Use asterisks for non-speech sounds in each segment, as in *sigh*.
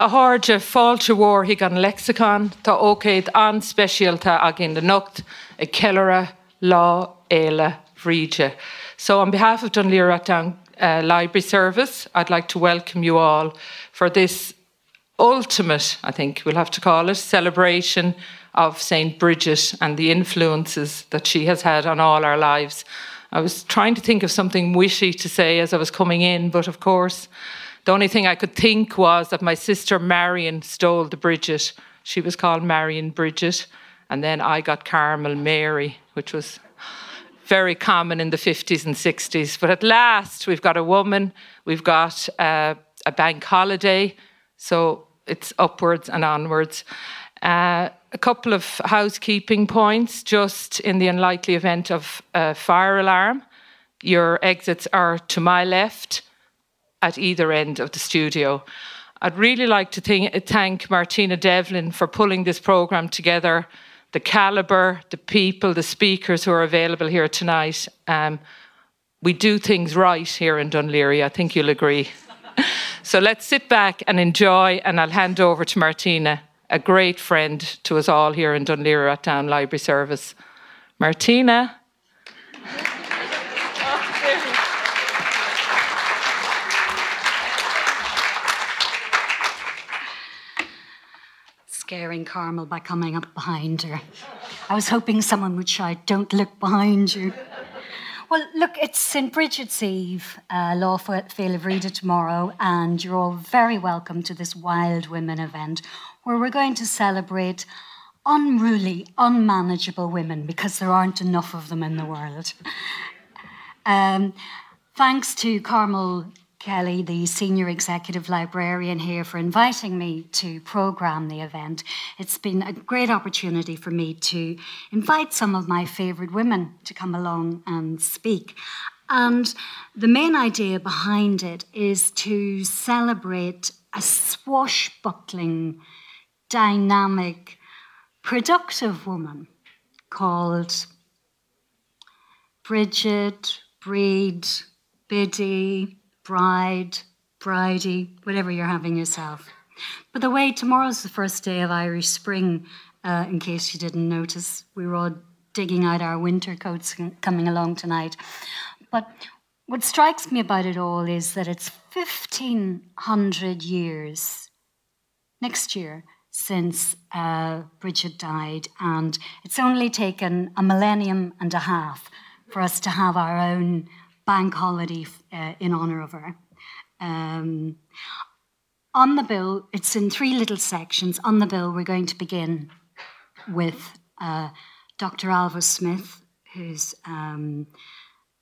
a háde fáilte mhór hí an lexicon tá ócéad an speisialta a gin de nocht a ceire lá éile bhríide. So on behalf of Dún Laoghaire Down uh, Library Service, I'd like to welcome you all for this ultimate, I think we'll have to call it, celebration of St. Bridget and the influences that she has had on all our lives. I was trying to think of something wishy to say as I was coming in, but of course, the only thing I could think was that my sister Marion stole the Bridget. She was called Marion Bridget, and then I got Carmel Mary, which was very common in the 50s and 60s. But at last, we've got a woman, we've got uh, a bank holiday, so it's upwards and onwards. Uh, a couple of housekeeping points just in the unlikely event of a fire alarm. Your exits are to my left at either end of the studio. I'd really like to th- thank Martina Devlin for pulling this programme together, the calibre, the people, the speakers who are available here tonight. Um, we do things right here in Laoghaire, I think you'll agree. *laughs* so let's sit back and enjoy, and I'll hand over to Martina a great friend to us all here in Laoghaire at Down Library Service. Martina. Scaring Carmel by coming up behind her. I was hoping someone would shout, Don't look behind you. Well, look, it's St. Bridget's Eve, uh, Lá Féile tomorrow, and you're all very welcome to this Wild Women event where we're going to celebrate unruly, unmanageable women because there aren't enough of them in the world. Um, thanks to Carmel Kelly, the senior executive librarian here, for inviting me to program the event. It's been a great opportunity for me to invite some of my favourite women to come along and speak. And the main idea behind it is to celebrate a swashbuckling dynamic, productive woman called Bridget, Breed, Biddy, Bride, bridey, whatever you're having yourself. But the way tomorrow's the first day of Irish spring, uh, in case you didn't notice, we were all digging out our winter coats coming along tonight. But what strikes me about it all is that it's 1500 years next year since uh, Bridget died, and it's only taken a millennium and a half for us to have our own bank holiday uh, in honour of her. Um, on the bill, it's in three little sections. On the bill, we're going to begin with uh, Dr. Ailbhe Smyth, who's um,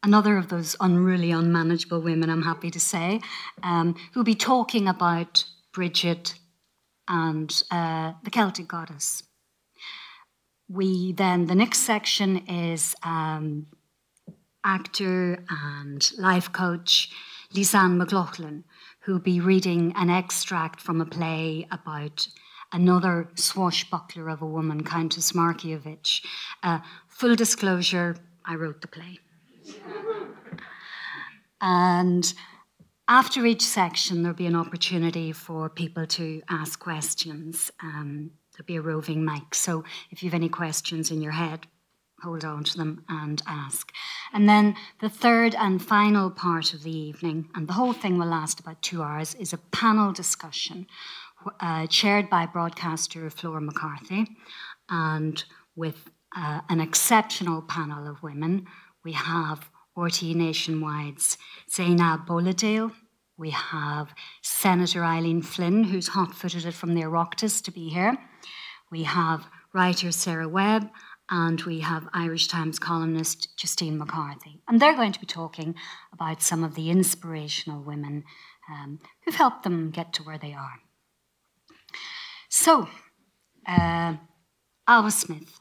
another of those unruly, unmanageable women, I'm happy to say, um, who'll be talking about Bridget and uh, the Celtic goddess. We then, the next section is um, actor and life coach Lise-Ann McLaughlin, who'll be reading an extract from a play about another swashbuckler of a woman, Countess Markievicz. Uh, full disclosure, I wrote the play. and after each section, there'll be an opportunity for people to ask questions. Um, there'll be a roving mic. So if you have any questions in your head, hold on to them and ask. And then the third and final part of the evening, and the whole thing will last about two hours, is a panel discussion uh, chaired by broadcaster Flor MacCarthy and with uh, an exceptional panel of women. We have RTÉ Nationwide's Zainab Boladale. We have Senator Eileen Flynn, who's hot footed it from the Oireachtas to be here. We have writer Sarah Webb, and we have Irish Times columnist Justine McCarthy. And they're going to be talking about some of the inspirational women um, who've helped them get to where they are. So, uh, Ailbhe Smyth.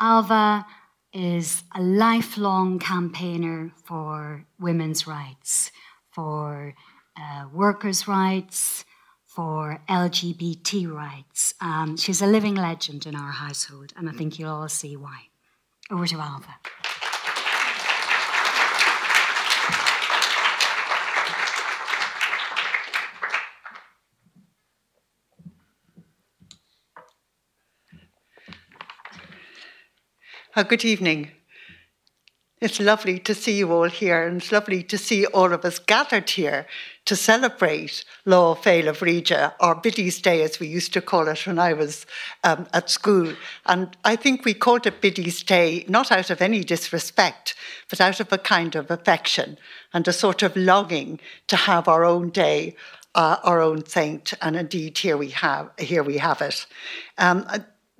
Ailbhe is a lifelong campaigner for women's rights, for uh, workers' rights, for LGBT rights. Um, she's a living legend in our household, and I think you'll all see why. Over to Ailbhe. Oh, uh, good evening. It's lovely to see you all here, and it's lovely to see all of us gathered here to celebrate Lá of Bhríde, or Biddy's Day, as we used to call it when I was um, at school. And I think we called it Biddy's Day not out of any disrespect, but out of a kind of affection and a sort of longing to have our own day, uh, our own saint. And indeed, here we have here we have it. Um,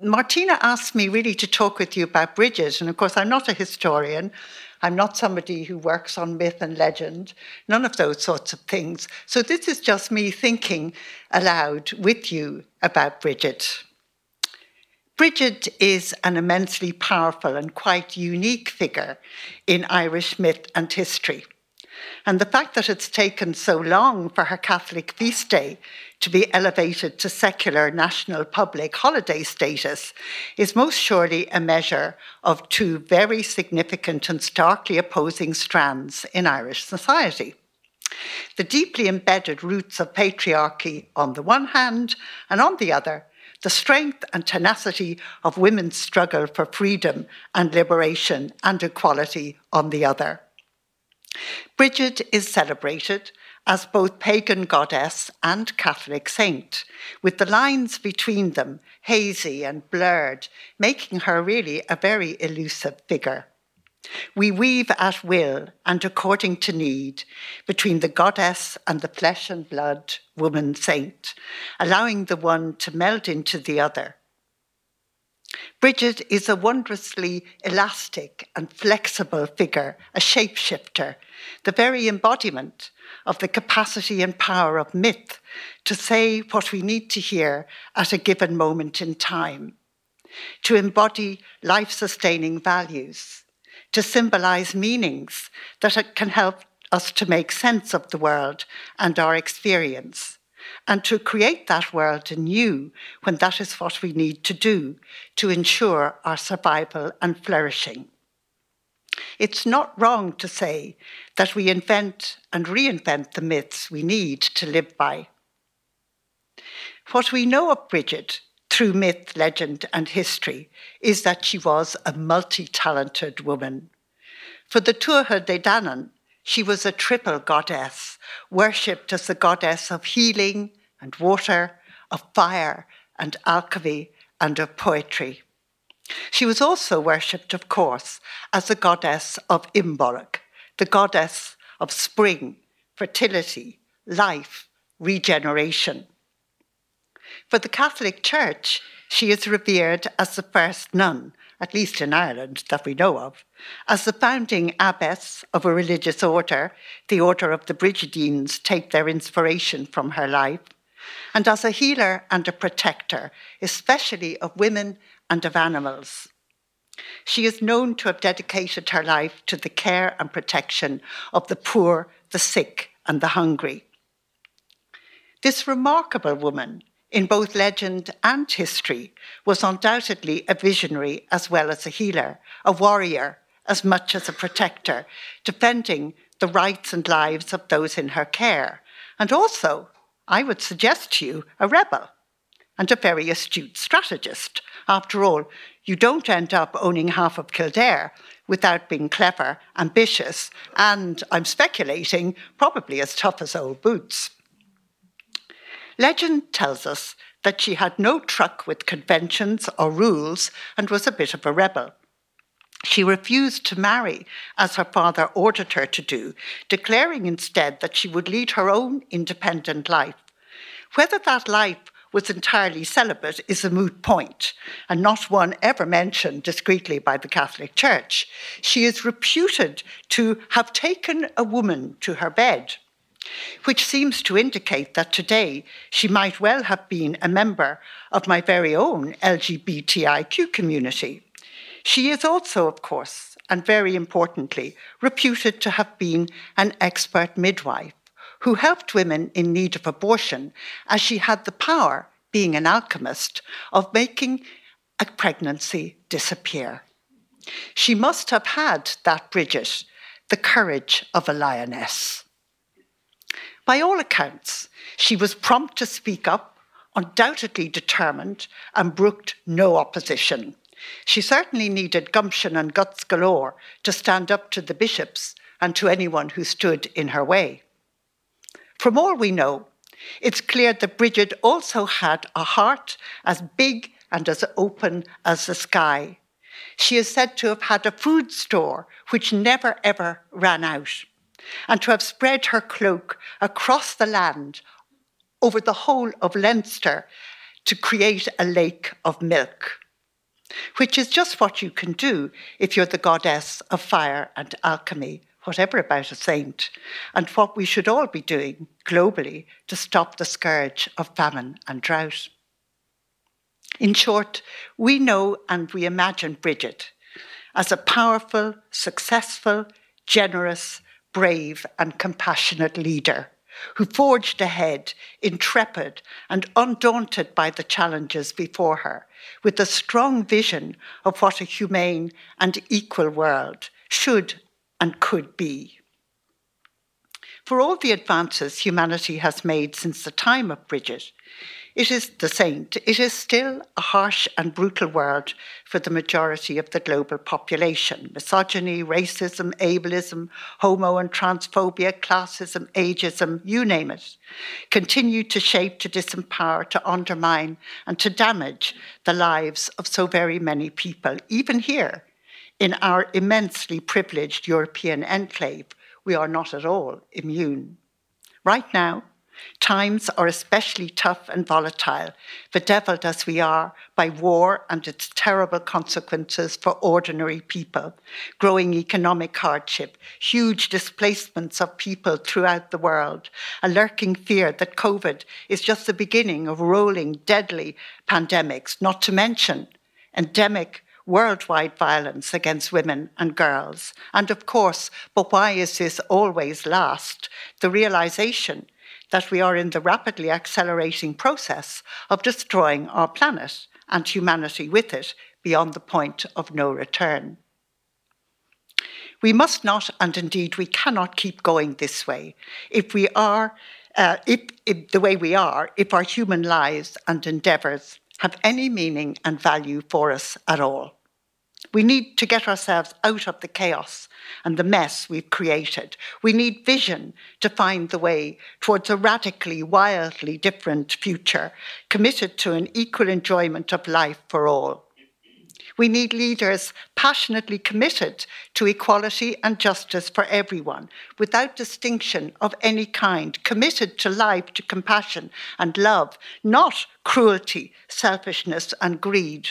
Martina asked me really to talk with you about Bridget, and of course, I'm not a historian. I'm not somebody who works on myth and legend, none of those sorts of things. So, this is just me thinking aloud with you about Bridget. Bridget is an immensely powerful and quite unique figure in Irish myth and history. And the fact that it's taken so long for her Catholic feast day to be elevated to secular national public holiday status is most surely a measure of two very significant and starkly opposing strands in Irish society. The deeply embedded roots of patriarchy on the one hand, and on the other, the strength and tenacity of women's struggle for freedom and liberation and equality on the other. Bridget is celebrated as both pagan goddess and Catholic saint, with the lines between them hazy and blurred, making her really a very elusive figure. We weave at will and according to need between the goddess and the flesh and blood woman saint, allowing the one to meld into the other. Bridget is a wondrously elastic and flexible figure, a shapeshifter, the very embodiment of the capacity and power of myth to say what we need to hear at a given moment in time, to embody life sustaining values, to symbolize meanings that can help us to make sense of the world and our experience, and to create that world anew when that is what we need to do to ensure our survival and flourishing. It's not wrong to say that we invent and reinvent the myths we need to live by. What we know of Bridget through myth, legend, and history is that she was a multi talented woman. For the Tuatha De Danann, she was a triple goddess, worshipped as the goddess of healing and water, of fire and alchemy, and of poetry. She was also worshipped, of course, as the goddess of Imbolc, the goddess of spring, fertility, life, regeneration. For the Catholic Church, she is revered as the first nun, at least in Ireland that we know of, as the founding abbess of a religious order, the Order of the Brigidines take their inspiration from her life, and as a healer and a protector, especially of women and of animals. She is known to have dedicated her life to the care and protection of the poor, the sick, and the hungry. This remarkable woman, in both legend and history, was undoubtedly a visionary as well as a healer, a warrior as much as a protector, defending the rights and lives of those in her care, and also, I would suggest to you, a rebel and a very astute strategist. After all, you don't end up owning half of Kildare without being clever, ambitious, and I'm speculating, probably as tough as old boots. Legend tells us that she had no truck with conventions or rules and was a bit of a rebel. She refused to marry, as her father ordered her to do, declaring instead that she would lead her own independent life. Whether that life was entirely celibate is a moot point, and not one ever mentioned discreetly by the Catholic Church. She is reputed to have taken a woman to her bed, which seems to indicate that today she might well have been a member of my very own LGBTIQ community. She is also, of course, and very importantly, reputed to have been an expert midwife who helped women in need of abortion, as she had the power, being an alchemist, of making a pregnancy disappear. She must have had, that Bridget, the courage of a lioness. By all accounts, she was prompt to speak up, undoubtedly determined, and brooked no opposition. She certainly needed gumption and guts galore to stand up to the bishops and to anyone who stood in her way. From all we know, it's clear that Bridget also had a heart as big and as open as the sky. She is said to have had a food store which never ever ran out, and to have spread her cloak across the land over the whole of Leinster to create a lake of milk, which is just what you can do if you're the goddess of fire and alchemy whatever about a saint, and what we should all be doing globally to stop the scourge of famine and drought. In short, we know and we imagine Bridget as a powerful, successful, generous, brave, and compassionate leader who forged ahead, intrepid and undaunted by the challenges before her, with a strong vision of what a humane and equal world should and could be. For all the advances humanity has made since the time of Bridget, it is the saint, it is still a harsh and brutal world for the majority of the global population. Misogyny, racism, ableism, homo and transphobia, classism, ageism, you name it, continue to shape, to disempower, to undermine, and to damage the lives of so very many people, even here in our immensely privileged European enclave, we are not at all immune. Right now, times are especially tough and volatile, bedeviled as we are by war and its terrible consequences for ordinary people, growing economic hardship, huge displacements of people throughout the world, a lurking fear that COVID is just the beginning of rolling deadly pandemics, not to mention endemic worldwide violence against women and girls. And of course, but why is this always last? The realization that we are in the rapidly accelerating process of destroying our planet and humanity with it beyond the point of no return. We must not, and indeed we cannot keep going this way. If we are, uh, if, if the way we are, if our human lives and endeavours have any meaning and value for us at all. We need to get ourselves out of the chaos and the mess we've created. We need vision to find the way towards a radically, wildly different future, committed to an equal enjoyment of life for all. We need leaders passionately committed to equality and justice for everyone, without distinction of any kind, committed to life, to compassion and love, not cruelty, selfishness, and greed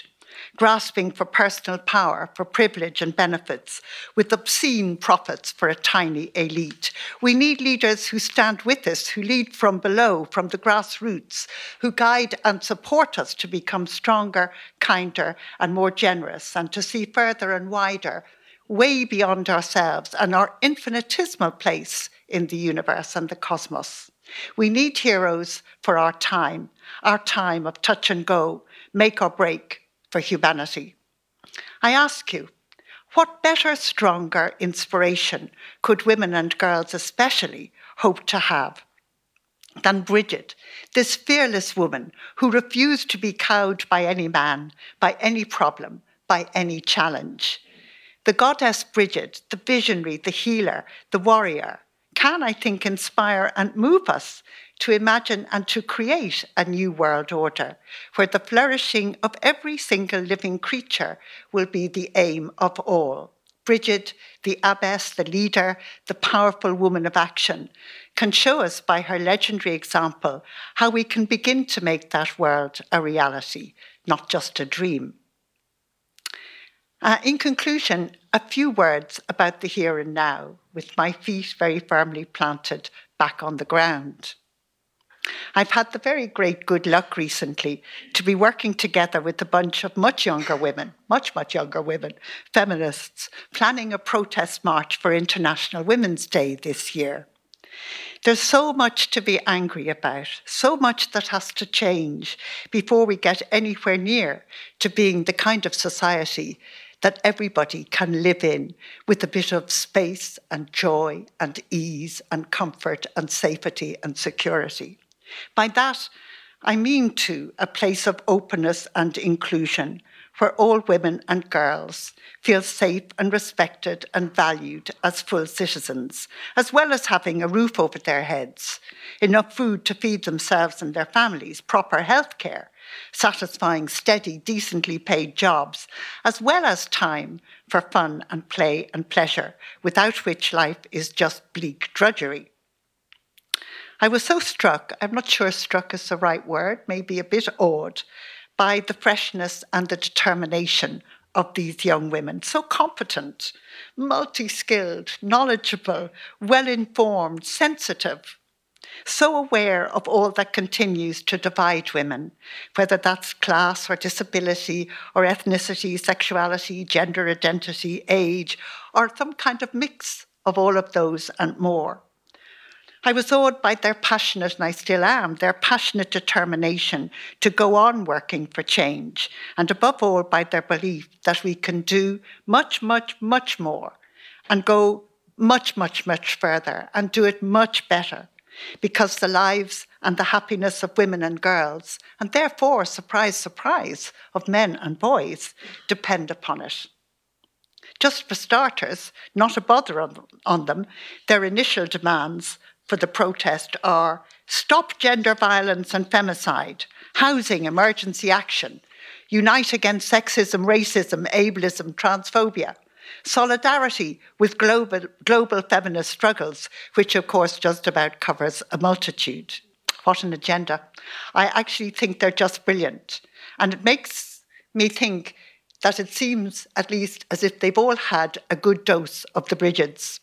grasping for personal power, for privilege and benefits, with obscene profits for a tiny elite. We need leaders who stand with us, who lead from below, from the grassroots, who guide and support us to become stronger, kinder, and more generous, and to see further and wider, way beyond ourselves and our infinitesimal place in the universe and the cosmos. We need heroes for our time, our time of touch and go, make or break, for humanity. I ask you, what better, stronger inspiration could women and girls especially hope to have than Bridget, this fearless woman who refused to be cowed by any man, by any problem, by any challenge? The goddess Bridget, the visionary, the healer, the warrior, can, I think, inspire and move us to imagine and to create a new world order where the flourishing of every single living creature will be the aim of all. Bridget, the abbess, the leader, the powerful woman of action, can show us by her legendary example how we can begin to make that world a reality, not just a dream. Uh, in conclusion, a few words about the here and now, with my feet very firmly planted back on the ground. I've had the very great good luck recently to be working together with a bunch of much younger women, much, much younger women, feminists, planning a protest march for International Women's Day this year. There's so much to be angry about, so much that has to change before we get anywhere near to being the kind of society that everybody can live in with a bit of space and joy and ease and comfort and safety and security. By that, I mean to a place of openness and inclusion where all women and girls feel safe and respected and valued as full citizens, as well as having a roof over their heads, enough food to feed themselves and their families, proper health care, satisfying, steady, decently paid jobs, as well as time for fun and play and pleasure, without which life is just bleak drudgery. I was so struck, I'm not sure struck is the right word, maybe a bit awed, by the freshness and the determination of these young women. So competent, multi skilled, knowledgeable, well informed, sensitive, so aware of all that continues to divide women, whether that's class or disability or ethnicity, sexuality, gender identity, age, or some kind of mix of all of those and more. I was awed by their passionate, and I still am, their passionate determination to go on working for change, and above all by their belief that we can do much, much, much more and go much, much, much further and do it much better because the lives and the happiness of women and girls, and therefore, surprise, surprise, of men and boys, depend upon it. Just for starters, not a bother on, them, their initial demands for the protest are stop gender violence and femicide, housing emergency action, unite against sexism, racism, ableism, transphobia, solidarity with global, global feminist struggles, which of course just about covers a multitude. What an agenda. I actually think they're just brilliant. And it makes me think that it seems at least as if they've all had a good dose of the Bridgets.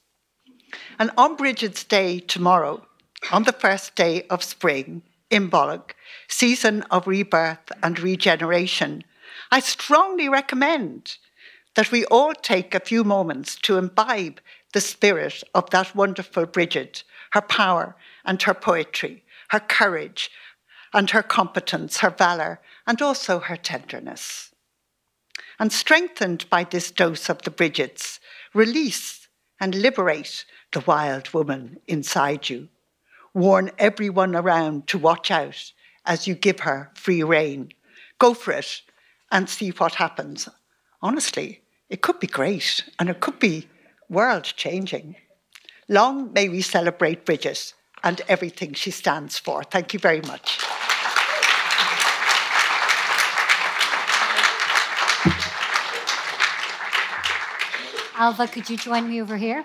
And on Bridget's Day tomorrow, on the first day of spring Imbolc, season of rebirth and regeneration, I strongly recommend that we all take a few moments to imbibe the spirit of that wonderful Bridget, her power and her poetry, her courage and her competence, her valour, and also her tenderness. And strengthened by this dose of the Bridgets, release and liberate the wild woman inside you. Warn everyone around to watch out as you give her free rein. Go for it and see what happens. Honestly, it could be great and it could be world changing. Long may we celebrate Bridget and everything she stands for. Thank you very much. Ailbhe, could you join me over here?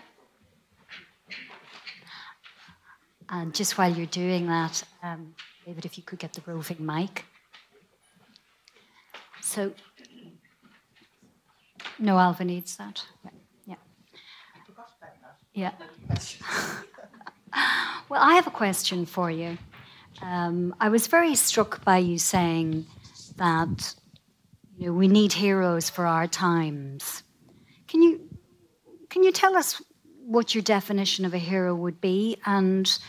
And just while you're doing that, um, David, if you could get the roving mic. So, no, Ailbhe needs that. Yeah. Yeah. well, I have a question for you. Um, I was very struck by you saying that you know, we need heroes for our times. Can you can you tell us what your definition of a hero would be and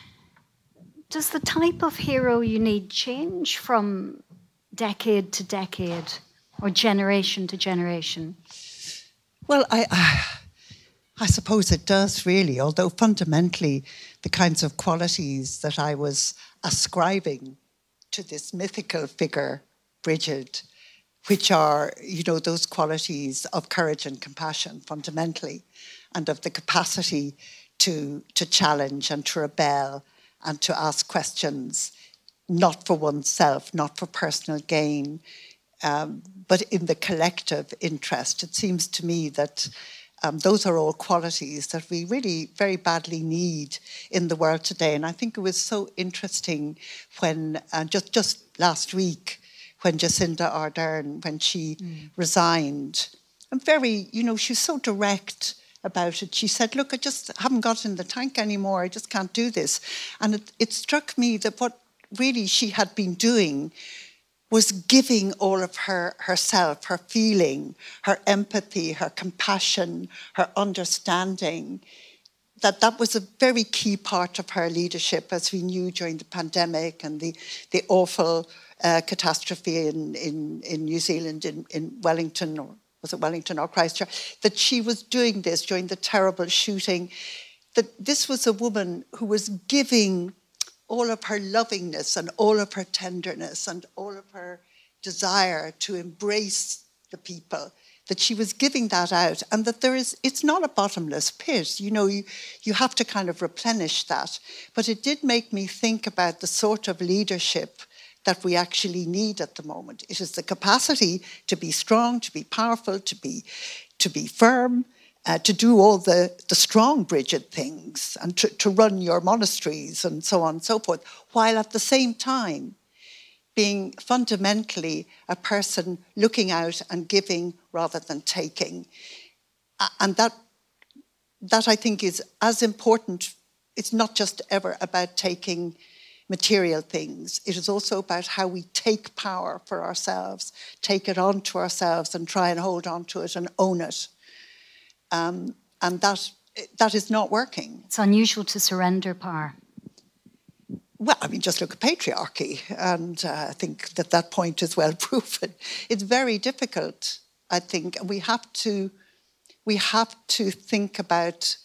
does the type of hero you need change from decade to decade or generation to generation? Well, I, I, I suppose it does really, although fundamentally the kinds of qualities that I was ascribing to this mythical figure, Bridget, which are, you know, those qualities of courage and compassion fundamentally, and of the capacity to, to challenge and to rebel and to ask questions, not for oneself, not for personal gain, um, but in the collective interest. It seems to me that um, those are all qualities that we really very badly need in the world today. And I think it was so interesting when uh, just just last week when Jacinda Ardern when she mm. resigned, and very you know she's so direct about it. She said, Look, I just haven't got in the tank anymore. I just can't do this. And it, it struck me that what really she had been doing was giving all of her herself, her feeling, her empathy, her compassion, her understanding. That that was a very key part of her leadership, as we knew during the pandemic and the the awful uh, catastrophe in, in in New Zealand in, in Wellington or was it Wellington or Christchurch, that she was doing this during the terrible shooting, that this was a woman who was giving all of her lovingness and all of her tenderness and all of her desire to embrace the people that she was giving that out and that there is it's not a bottomless pit. You know you, you have to kind of replenish that. But it did make me think about the sort of leadership that we actually need at the moment it is the capacity to be strong to be powerful to be to be firm uh, to do all the, the strong Bridget things and to, to run your monasteries and so on and so forth, while at the same time being fundamentally a person looking out and giving rather than taking. And that, that I think is as important. It's not just ever about taking material things. It is also about how we take power for ourselves, take it onto ourselves and try and hold on to it and own it. Um, and that, that is not working. It's unusual to surrender power. Well, I mean, just look at patriarchy, and uh, I think that that point is well *laughs* proven. It's very difficult, I think, we have to, we have to think about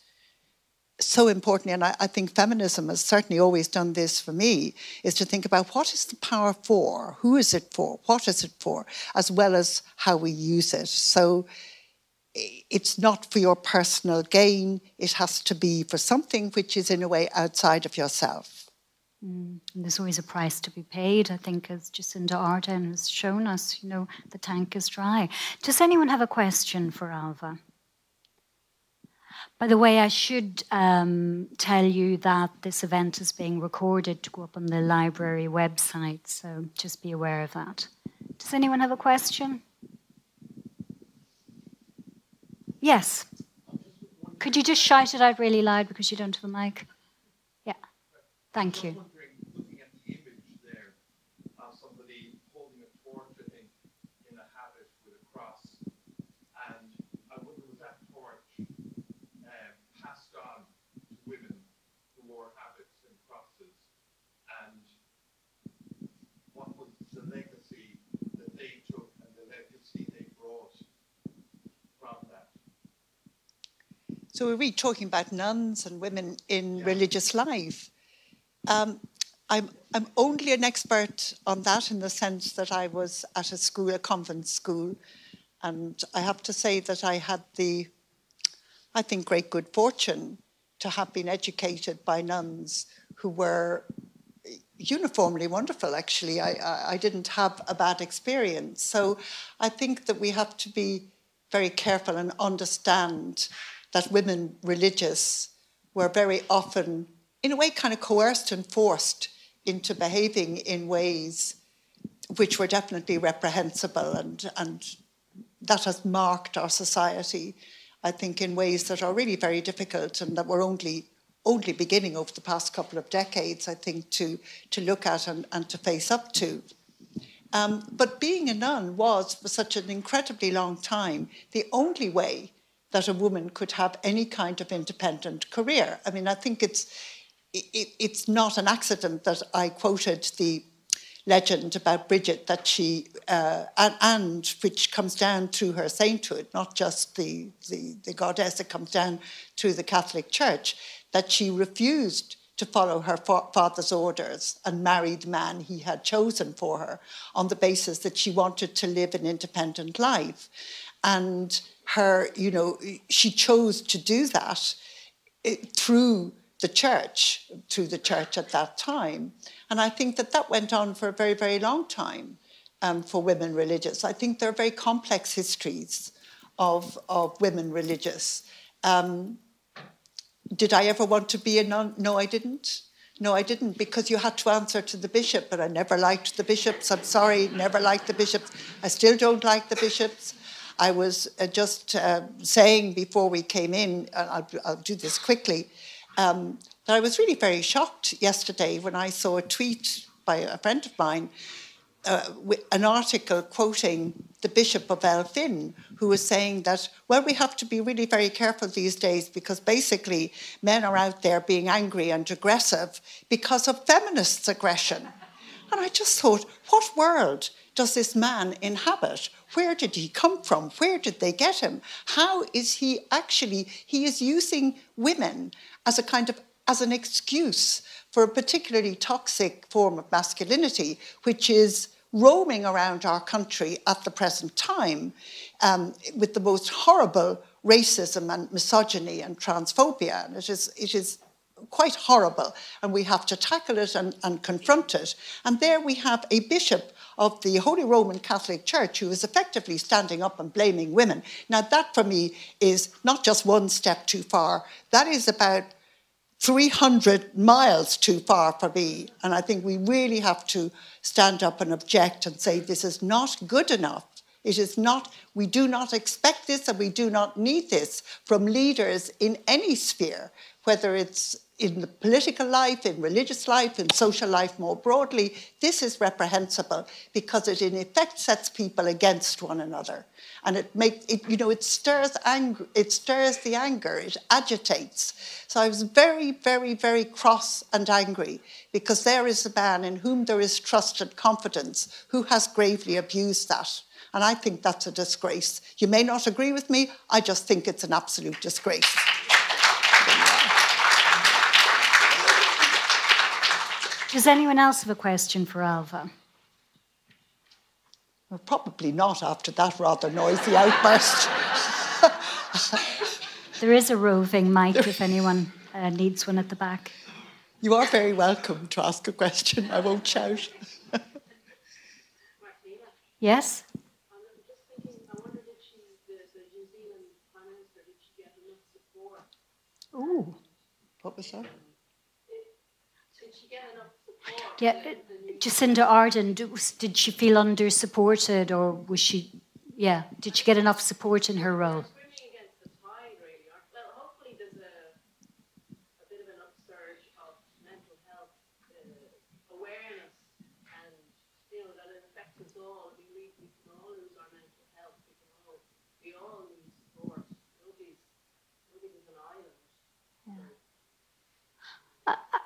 so important, and I, I, think feminism has certainly always done this for me, is to think about what is the power for, who is it for, what is it for, as well as how we use it. So it's not for your personal gain, it has to be for something which is in a way outside of yourself. Mm, there's always a price to be paid, I think, as Jacinda Ardern has shown us, you know, the tank is dry. Does anyone have a question for Ailbhe? By the way, I should um, tell you that this event is being recorded to go up on the library website, so just be aware of that. Does anyone have a question? Yes. Could you just shout it out really loud because you don't have a mic? Yeah. Thank you. So we're really talking about nuns and women in yeah. religious life. Um, I'm, I'm only an expert on that in the sense that I was at a school, a convent school, and I have to say that I had the, I think, great good fortune to have been educated by nuns who were uniformly wonderful, actually. I, I didn't have a bad experience. So I think that we have to be very careful and understand that women religious were very often, in a way, kind of coerced and forced into behaving in ways which were definitely reprehensible, and, and that has marked our society, I think, in ways that are really very difficult and that we're only only beginning over the past couple of decades, I think, to, to look at and, and to face up to. Um, but being a nun was, for such an incredibly long time, the only way that a woman could have any kind of independent career. I mean, I think it's it, it's not an accident that I quoted the legend about Bridget that she uh, and, and, which comes down through her sainthood, not just the, the the goddess, it comes down through the Catholic Church that she refused to follow her father's orders and marry the man he had chosen for her on the basis that she wanted to live an independent life. And her, you know, she chose to do that eh, through the church, through the church at that time. And I think that that went on for a very, very long time um, for women religious. I think there are very complex histories of, of women religious. Um, did I ever want to be a nun? No, I didn't. No, I didn't, because you had to answer to the bishop, but I never liked the bishops. I'm sorry, never liked the bishops. I still don't like the bishops. I was uh, just uh, saying before we came in, I'll, I'll do this quickly, um, that I was really very shocked yesterday when I saw a tweet by a friend of mine, uh, an article quoting the Bishop of Elphin, who was saying that, well, we have to be really very careful these days because basically men are out there being angry and aggressive because of feminists' aggression. And I just thought, what world does this man inhabit? Where did he come from? Where did they get him? How is he actually, he is using women as a kind of, as an excuse for a particularly toxic form of masculinity, which is roaming around our country at the present time um, with the most horrible racism and misogyny and transphobia. And it is, it is quite horrible, and we have to tackle it and, and confront it. And there we have a bishop of the Holy Roman Catholic Church who is effectively standing up and blaming women. Now, that for me is not just one step too far, that is about 300 miles too far for me. And I think we really have to stand up and object and say this is not good enough. It is not, we do not expect this and we do not need this from leaders in any sphere, whether it's in the political life, in religious life, in social life more broadly, this is reprehensible because it in effect sets people against one another. And it makes it, you know, it stirs anger, it stirs the anger, it agitates. So I was very, very, very cross and angry because there is a man in whom there is trust and confidence who has gravely abused that. And I think that's a disgrace. You may not agree with me, I just think it's an absolute disgrace. Does anyone else have a question for Ailbhe? Well, probably not after that rather noisy outburst. *laughs* there is a roving mic if anyone uh, needs one at the back. You are very welcome to ask a question. I won't shout. *laughs* yes? Ooh, what was that? Yeah, uh, Jacinda Ardern, did she feel under supported or was she, yeah, did she get enough support in her role?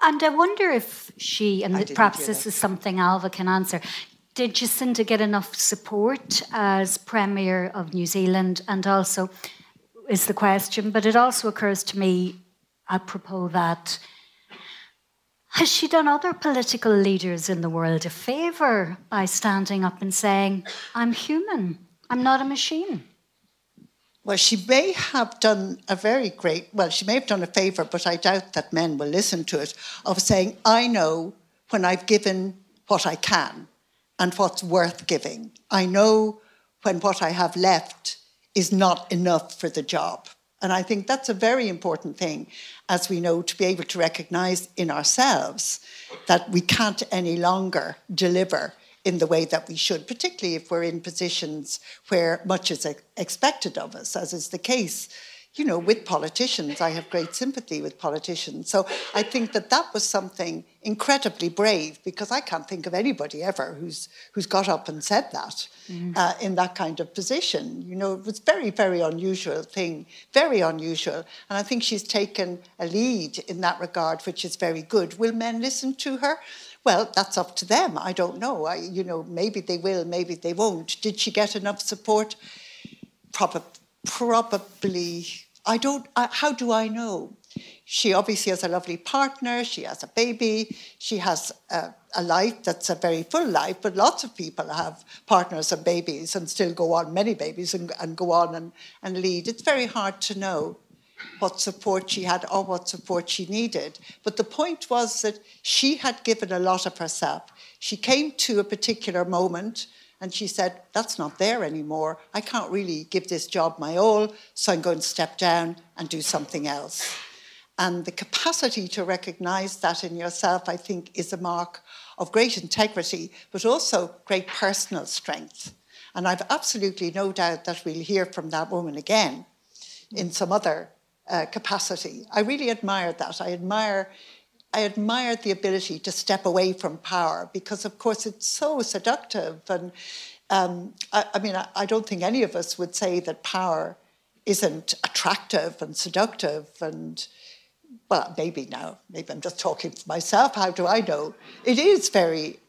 And I wonder if she, and perhaps this is something Ailbhe can answer, did Jacinda get enough support as Premier of New Zealand? And also, is the question, but it also occurs to me, apropos that, has she done other political leaders in the world a favour by standing up and saying, I'm human, I'm not a machine? Well, she may have done a very great, well, she may have done a favour, but I doubt that men will listen to it, of saying, I know when I've given what I can and what's worth giving. I know when what I have left is not enough for the job. And I think that's a very important thing, as we know, to be able to recognize in ourselves that we can't any longer deliver in the way that we should, particularly if we're in positions where much is expected of us, as is the case. You know, with politicians, I have great sympathy with politicians. So I think that that was something incredibly brave because I can't think of anybody ever who's who's got up and said that mm. uh, in that kind of position. You know, it was very, very unusual thing, very unusual. And I think she's taken a lead in that regard, which is very good. Will men listen to her? Well, that's up to them. I don't know. I, you know, maybe they will, maybe they won't. Did she get enough support? Probably. Probably. I don't. I, how do I know? She obviously has a lovely partner. She has a baby. She has a, a life that's a very full life. But lots of people have partners and babies and still go on, many babies, and, and go on and, and lead. It's very hard to know what support she had or what support she needed. But the point was that she had given a lot of herself. She came to a particular moment and she said, That's not there anymore. I can't really give this job my all, so I'm going to step down and do something else. And the capacity to recognize that in yourself, I think, is a mark of great integrity, but also great personal strength. And I've absolutely no doubt that we'll hear from that woman again in some other uh, capacity. I really admired that. I admire. I admired the ability to step away from power because, of course, it's so seductive. And um, I, I, mean, I, I don't think any of us would say that power isn't attractive and seductive and well, maybe now, maybe I'm just talking for myself. How do I know? It is very,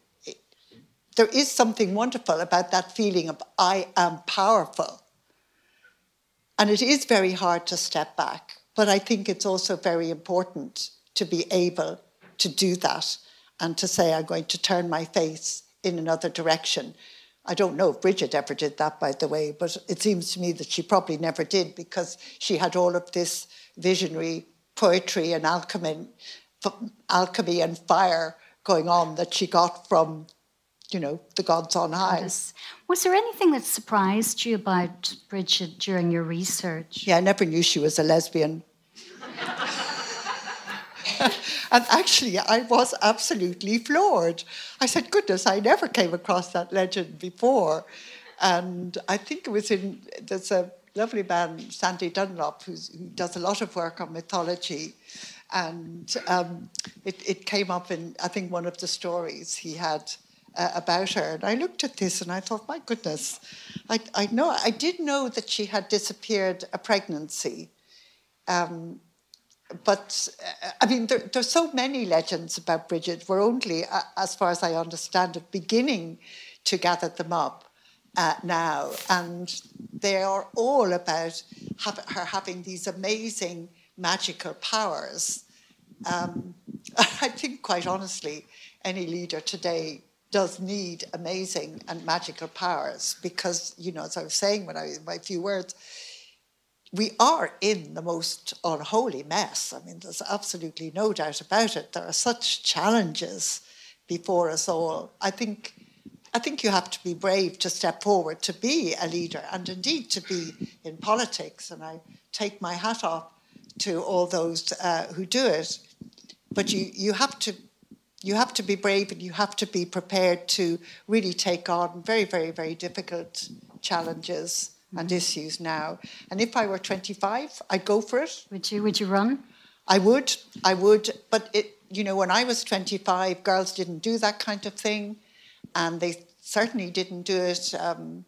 there is something wonderful about that feeling of I am powerful. And it is very hard to step back, but I think it's also very important to be able to do that and to say, I'm going to turn my face in another direction. I don't know if Bridget ever did that, by the way, but it seems to me that she probably never did because she had all of this visionary poetry and alchemy, alchemy and fire going on that she got from, you know, the gods on high. Yes. Was there anything that surprised you about Brigid during your research? Yeah, I never knew she was a lesbian. and actually, I was absolutely floored. I said, goodness, I never came across that legend before. And I think it was in, there's a lovely man, Sandy Dunlop, who does a lot of work on mythology. And um, it, it came up in, I think, one of the stories he had uh, about her. And I looked at this and I thought, my goodness, I, I know, I did know that she had disappeared a pregnancy. Um, but uh, I mean, there, there's so many legends about Brigid. We're only, uh, as far as I understand it, beginning to gather them up uh, now, and they are all about have, her having these amazing magical powers. Um, *laughs* I think, quite honestly, any leader today does need amazing and magical powers because, you know, as I was saying when I my few words, we are in the most unholy mess. I mean, there's absolutely no doubt about it. There are such challenges before us all. I think I think you have to be brave to step forward to be a leader and indeed to be in politics. And I take my hat off to all those uh, who do it. But you, you have to you have to be brave and you have to be prepared to really take on very, very, very difficult challenges and issues now. And if I were 25, I'd go for it. Would you? Would you run? I would. I would. But it, you know, when I was 25, girls didn't do that kind of thing, and they certainly didn't do it. Um,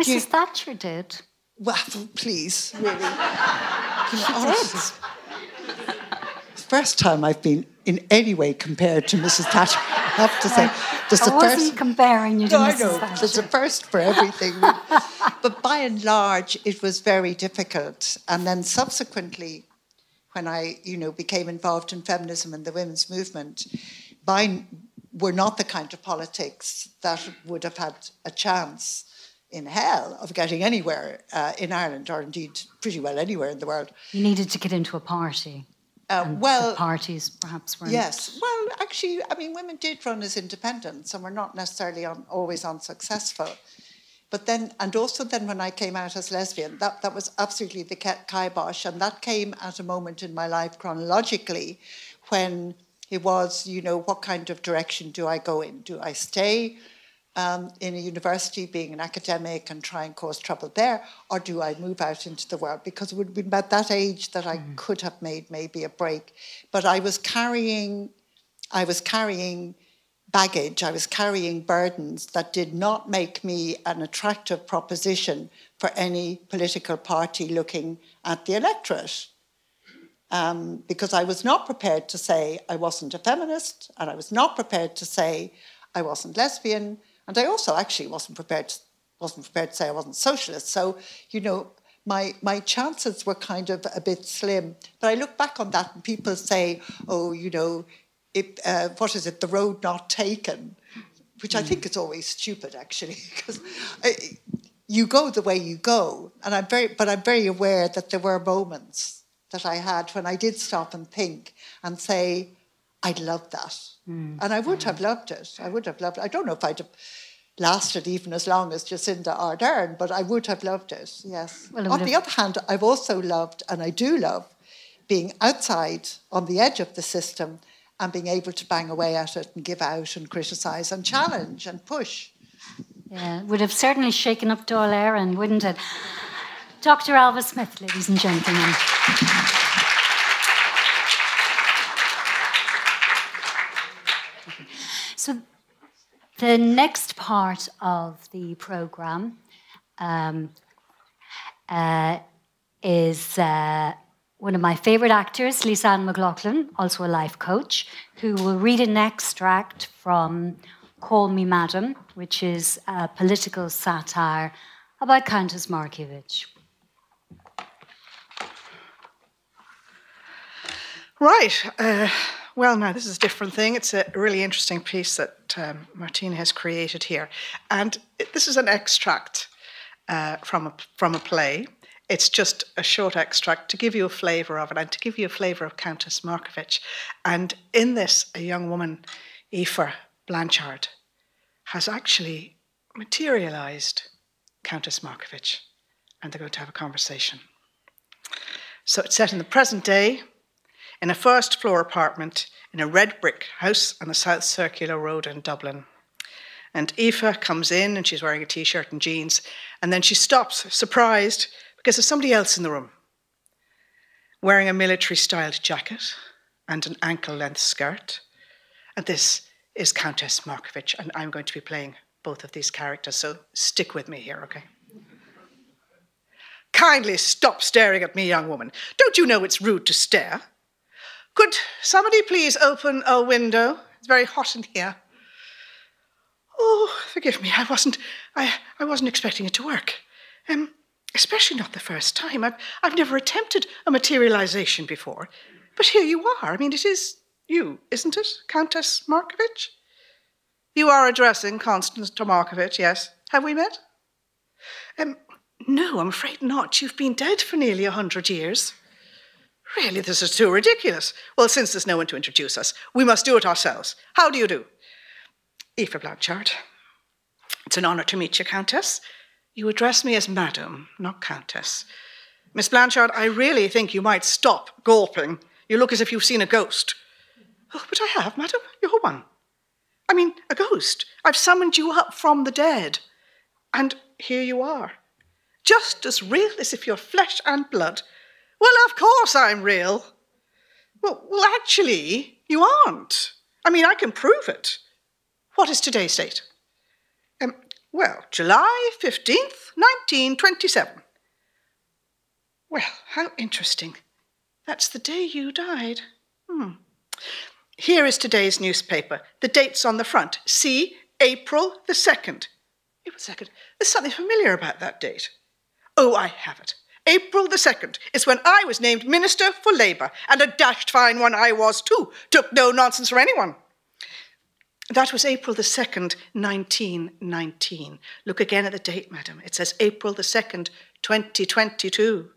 Mrs. You, Thatcher did. Well, *laughs* please, really. you *laughs* know, she did. First time I've been in any way compared to Mrs. Thatcher. I have to say, I wasn't first, comparing you to no, Mrs. I know, Thatcher. There's a first for everything. *laughs* but by and large, it was very difficult. And then subsequently, when I, you know, became involved in feminism and the women's movement, by were not the kind of politics that would have had a chance in hell of getting anywhere uh, in Ireland, or indeed pretty well anywhere in the world. You needed to get into a party. Uh, well, parties perhaps weren't. Yes. Well, actually, I mean, women did run as independents and were not necessarily on, always unsuccessful. But then, and also then when I came out as lesbian, that, that was absolutely the kibosh. And that came at a moment in my life chronologically when it was, you know, what kind of direction do I go in? Do I stay um, in a university being an academic and try and cause trouble there, or do I move out into the world? Because it would have been about that age that I mm. could have made maybe a break. But I was carrying, I was carrying baggage, I was carrying burdens that did not make me an attractive proposition for any political party looking at the electorate. Um, because I was not prepared to say I wasn't a feminist, and I was not prepared to say I wasn't lesbian, and I also actually wasn't prepared to, wasn't prepared to say I wasn't socialist. So you know, my my chances were kind of a bit slim. But I look back on that, and people say, "Oh, you know, it, uh, what is it? The road not taken," which. I think is always stupid, actually, *laughs* because. you go the way you go, and I'm very, but I'm very aware that there were moments that I had when I did stop and think and say, I'd love that. Mm. And I would have loved it. I would have loved it. I don't know if I'd have lasted even as long as Jacinda Ardern, but I would have loved it, yes. Well, on the other hand, I've also loved, and I do love, being outside on the edge of the system and being able to bang away at it and give out and criticise and challenge and push. Yeah, would have certainly shaken up Dáil Éireann, wouldn't it? Dr. Ailbhe Smyth, ladies and gentlemen. The next part of the program um, uh, is uh, one of my favourite actors, Lise-Ann McLaughlin, also a life coach, who will read an extract from Call Me Madame, which is a political satire about Countess Markievicz. Right. Uh, Well, now this is a different thing. It's a really interesting piece that um, Martina has created here, and it, this is an extract uh, from a from a play. It's just a short extract to give you a flavour of it and to give you a flavour of Countess Markievicz. And in this, a young woman, Aoife Blanchard, has actually materialised Countess Markievicz, and they're going to have a conversation. So it's set in the present day in a first floor apartment in a red brick house on the South Circular Road in Dublin. And Aoife comes in and she's wearing a t shirt and jeans, and then she stops, surprised, because there's somebody else in the room wearing a military styled jacket and an ankle length skirt. And this is Countess Markievicz, and I'm going to be playing both of these characters, so stick with me here, okay? Kindly stop staring at me, young woman. Don't you know it's rude to stare? Could somebody please open a window? It's very hot in here. Oh, forgive me. I wasn't. I, I wasn't expecting it to work. Um, especially not the first time. I've, I've never attempted a materialization before. But here you are. I mean, it is you, isn't it, Countess Markievicz? You are addressing Constance de Markievicz, yes. Have we met? Um, no, I'm afraid not. You've been dead for nearly a hundred years. Really, this is too ridiculous. Well, since there's no one to introduce us, we must do it ourselves. How do you do? Aoife Blanchard. It's an honour to meet you, Countess. You address me as Madam, not Countess. Miss Blanchard, I really think you might stop gulping. You look as if you've seen a ghost. Oh, but I have, Madam. You're one. I mean, a ghost. I've summoned you up from the dead. And here you are. Just as real as if you're flesh and blood. Well, of course I'm real. Well, well, actually, you aren't. I mean, I can prove it. What is today's date? Um, well, July 15th, 1927. Well, how interesting. That's the day you died. Hmm. Here is today's newspaper. The date's on the front. See, April the 2nd. April 2nd. There's something familiar about that date. Oh, I have it. April the 2nd is when I was named Minister for Labour, and a dashed fine one I was too. Took no nonsense from anyone. That was April the 2nd, 1919. Look again at the date, madam. It says April the 2nd, 2022.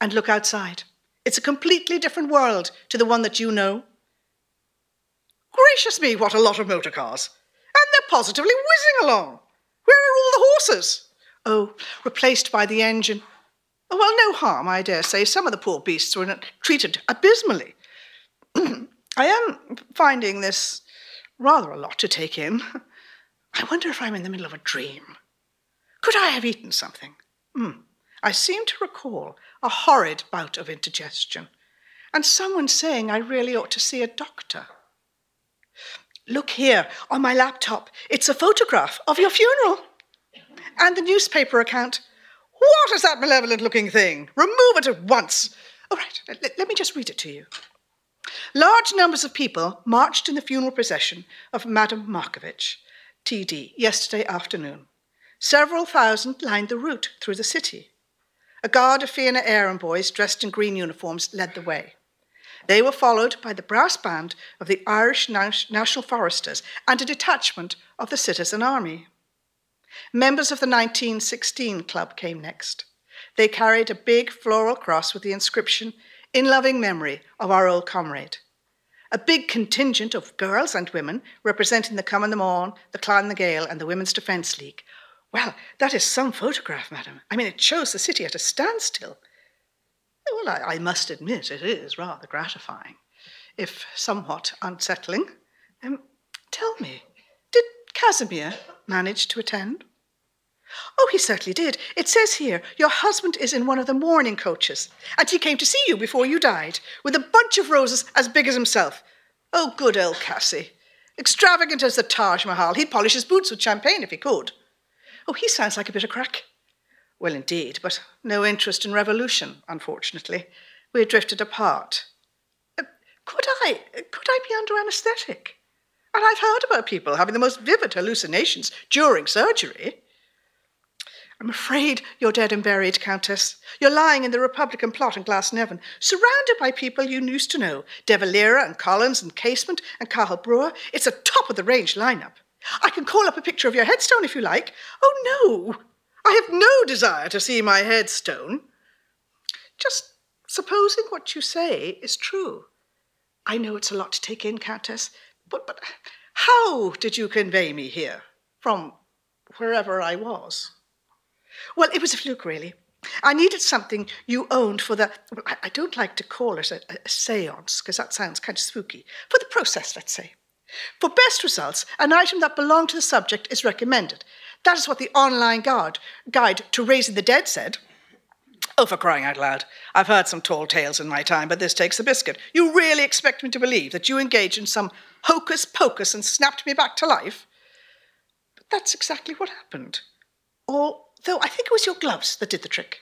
And look outside. It's a completely different world to the one that you know. Gracious me, what a lot of motor cars. And they're positively whizzing along. Where are all the horses? Oh, replaced by the engine. Well, no harm, I dare say. Some of the poor beasts were treated abysmally. *clears throat* I am finding this rather a lot to take in. I wonder if I'm in the middle of a dream. Could I have eaten something? Mm. I seem to recall a horrid bout of indigestion, and someone saying I really ought to see a doctor. Look here on my laptop. It's a photograph of your funeral and the newspaper account. What is that malevolent looking thing? Remove it at once. All right, let, let me just read it to you. Large numbers of people marched in the funeral procession of Madame Markievicz, TD, yesterday afternoon. Several thousand lined the route through the city. A guard of Fianna Éireann boys dressed in green uniforms led the way. They were followed by the brass band of the Irish National Foresters and a detachment of the Citizen Army. Members of the 1916 Club came next. They carried a big floral cross with the inscription, In loving memory of our old comrade. A big contingent of girls and women representing the Cumann na mBan, the Clan na Gael, and the Women's Defence League. Well, that is some photograph, madam. I mean, it shows the city at a standstill. Well, I, I must admit it is rather gratifying, if somewhat unsettling. Um, tell me, did Casimir manage to attend? Oh, he certainly did. It says here your husband is in one of the mourning coaches, and he came to see you before you died, with a bunch of roses as big as himself. Oh, good old Cassie. Extravagant as the Taj Mahal. He'd polish his boots with champagne if he could. Oh, he sounds like a bit of crack. Well, indeed, but no interest in revolution, unfortunately. We drifted apart. Uh, could I, could I be under anaesthetic? And I've heard about people having the most vivid hallucinations during surgery. I'm afraid you're dead and buried, Countess. You're lying in the Republican plot in Glasnevin, surrounded by people you used to know De Valera and Collins and Casement and Cathal Brugha. It's a top of the range lineup. I can call up a picture of your headstone if you like. Oh, no, I have no desire to see my headstone. Just supposing what you say is true. I know it's a lot to take in, Countess, but, but how did you convey me here from wherever I was? Well, it was a fluke, really. I needed something you owned for the, well, I don't like to call it a, a seance because that sounds kind of spooky, for the process, let's say. For best results, an item that belonged to the subject is recommended. That is what the online guide, guide to raising the dead said. Oh, for crying out loud. I've heard some tall tales in my time, but this takes a biscuit. You really expect me to believe that you engage in some hocus pocus and snapped me back to life? But that's exactly what happened. Or, though I think it was your gloves that did the trick.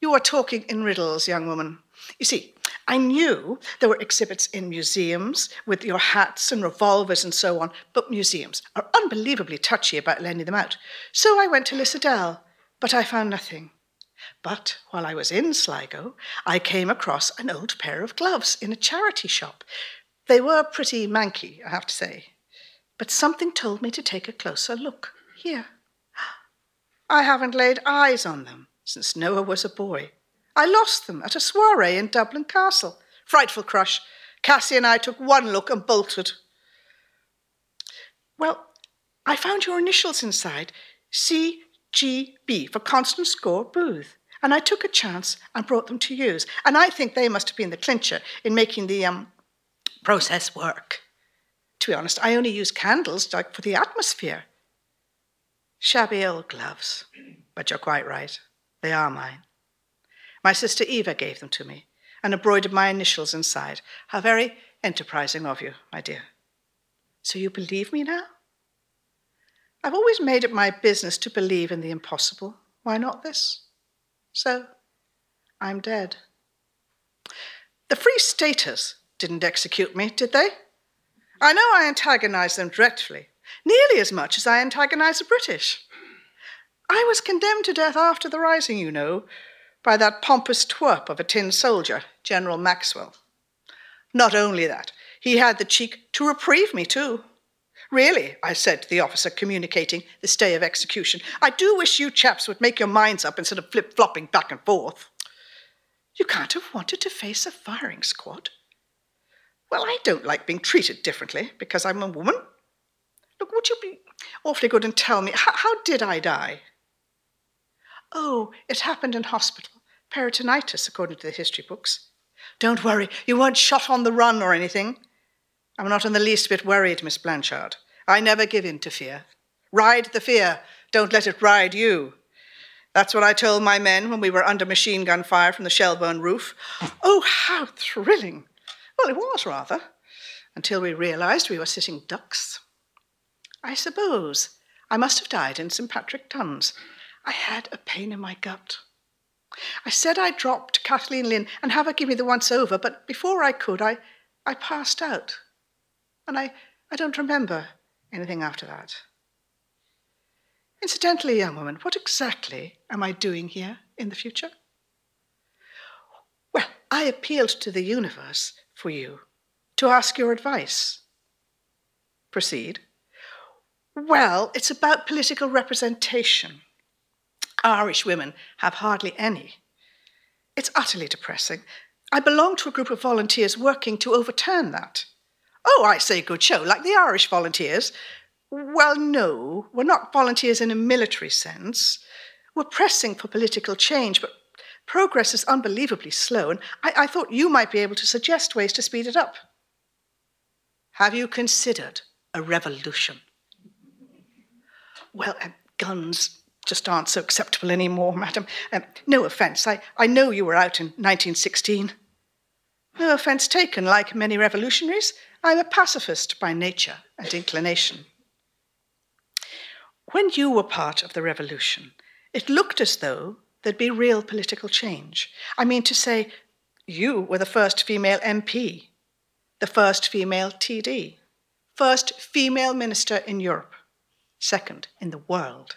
You are talking in riddles, young woman. You see, I knew there were exhibits in museums with your hats and revolvers and so on, but museums are unbelievably touchy about lending them out. So I went to Lissadell, but I found nothing. But while I was in Sligo, I came across an old pair of gloves in a charity shop. They were pretty manky, I have to say, but something told me to take a closer look. Here. *gasps* I haven't laid eyes on them since Noah was a boy. I lost them at a soiree in Dublin Castle. Frightful crush. Cassie and I took one look and bolted. Well, I found your initials inside CGB for Constance Gore Booth. And I took a chance and brought them to use. And I think they must have been the clincher in making the um, process work. To be honest, I only use candles like for the atmosphere. Shabby old gloves, but you're quite right. They are mine. My sister Eva gave them to me and embroidered my initials inside. How very enterprising of you, my dear. So you believe me now? I've always made it my business to believe in the impossible. Why not this? So, I'm dead. The Free Staters didn't execute me, did they? I know I antagonized them dreadfully, nearly as much as I antagonized the British. I was condemned to death after the rising, you know, by that pompous twerp of a tin soldier, General Maxwell. Not only that, he had the cheek to reprieve me, too. Really, I said to the officer communicating the stay of execution, I do wish you chaps would make your minds up instead of flip flopping back and forth. You can't have wanted to face a firing squad. Well, I don't like being treated differently because I'm a woman. Look, would you be awfully good and tell me, how, how did I die? Oh, it happened in hospital. Peritonitis, according to the history books. Don't worry, you weren't shot on the run or anything. I'm not in the least bit worried, Miss Blanchard. I never give in to fear. Ride the fear, don't let it ride you. That's what I told my men when we were under machine gun fire from the Shelbourne roof. Oh, how thrilling! Well, it was rather, until we realized we were sitting ducks. I suppose I must have died in Sir Patrick Dun's. I had a pain in my gut. I said I'd drop Kathleen Lynn and have her give me the once over, but before I could, I, I passed out. And I, I don't remember anything after that. Incidentally, young woman, what exactly am I doing here in the future? Well, I appealed to the universe for you to ask your advice. Proceed. Well, it's about political representation. Irish women have hardly any. It's utterly depressing. I belong to a group of volunteers working to overturn that. Oh, I say good show, like the Irish volunteers. Well, no, we're not volunteers in a military sense. We're pressing for political change, but progress is unbelievably slow, and I, I thought you might be able to suggest ways to speed it up. Have you considered a revolution? Well, uh, guns just aren't so acceptable anymore, *laughs* madam. Um, no offence, I, I know you were out in 1916. No offence taken, like many revolutionaries, I'm a pacifist by nature and inclination. When you were part of the revolution, it looked as though there'd be real political change. I mean to say, you were the first female MP, the first female TD, first female minister in Europe, second in the world.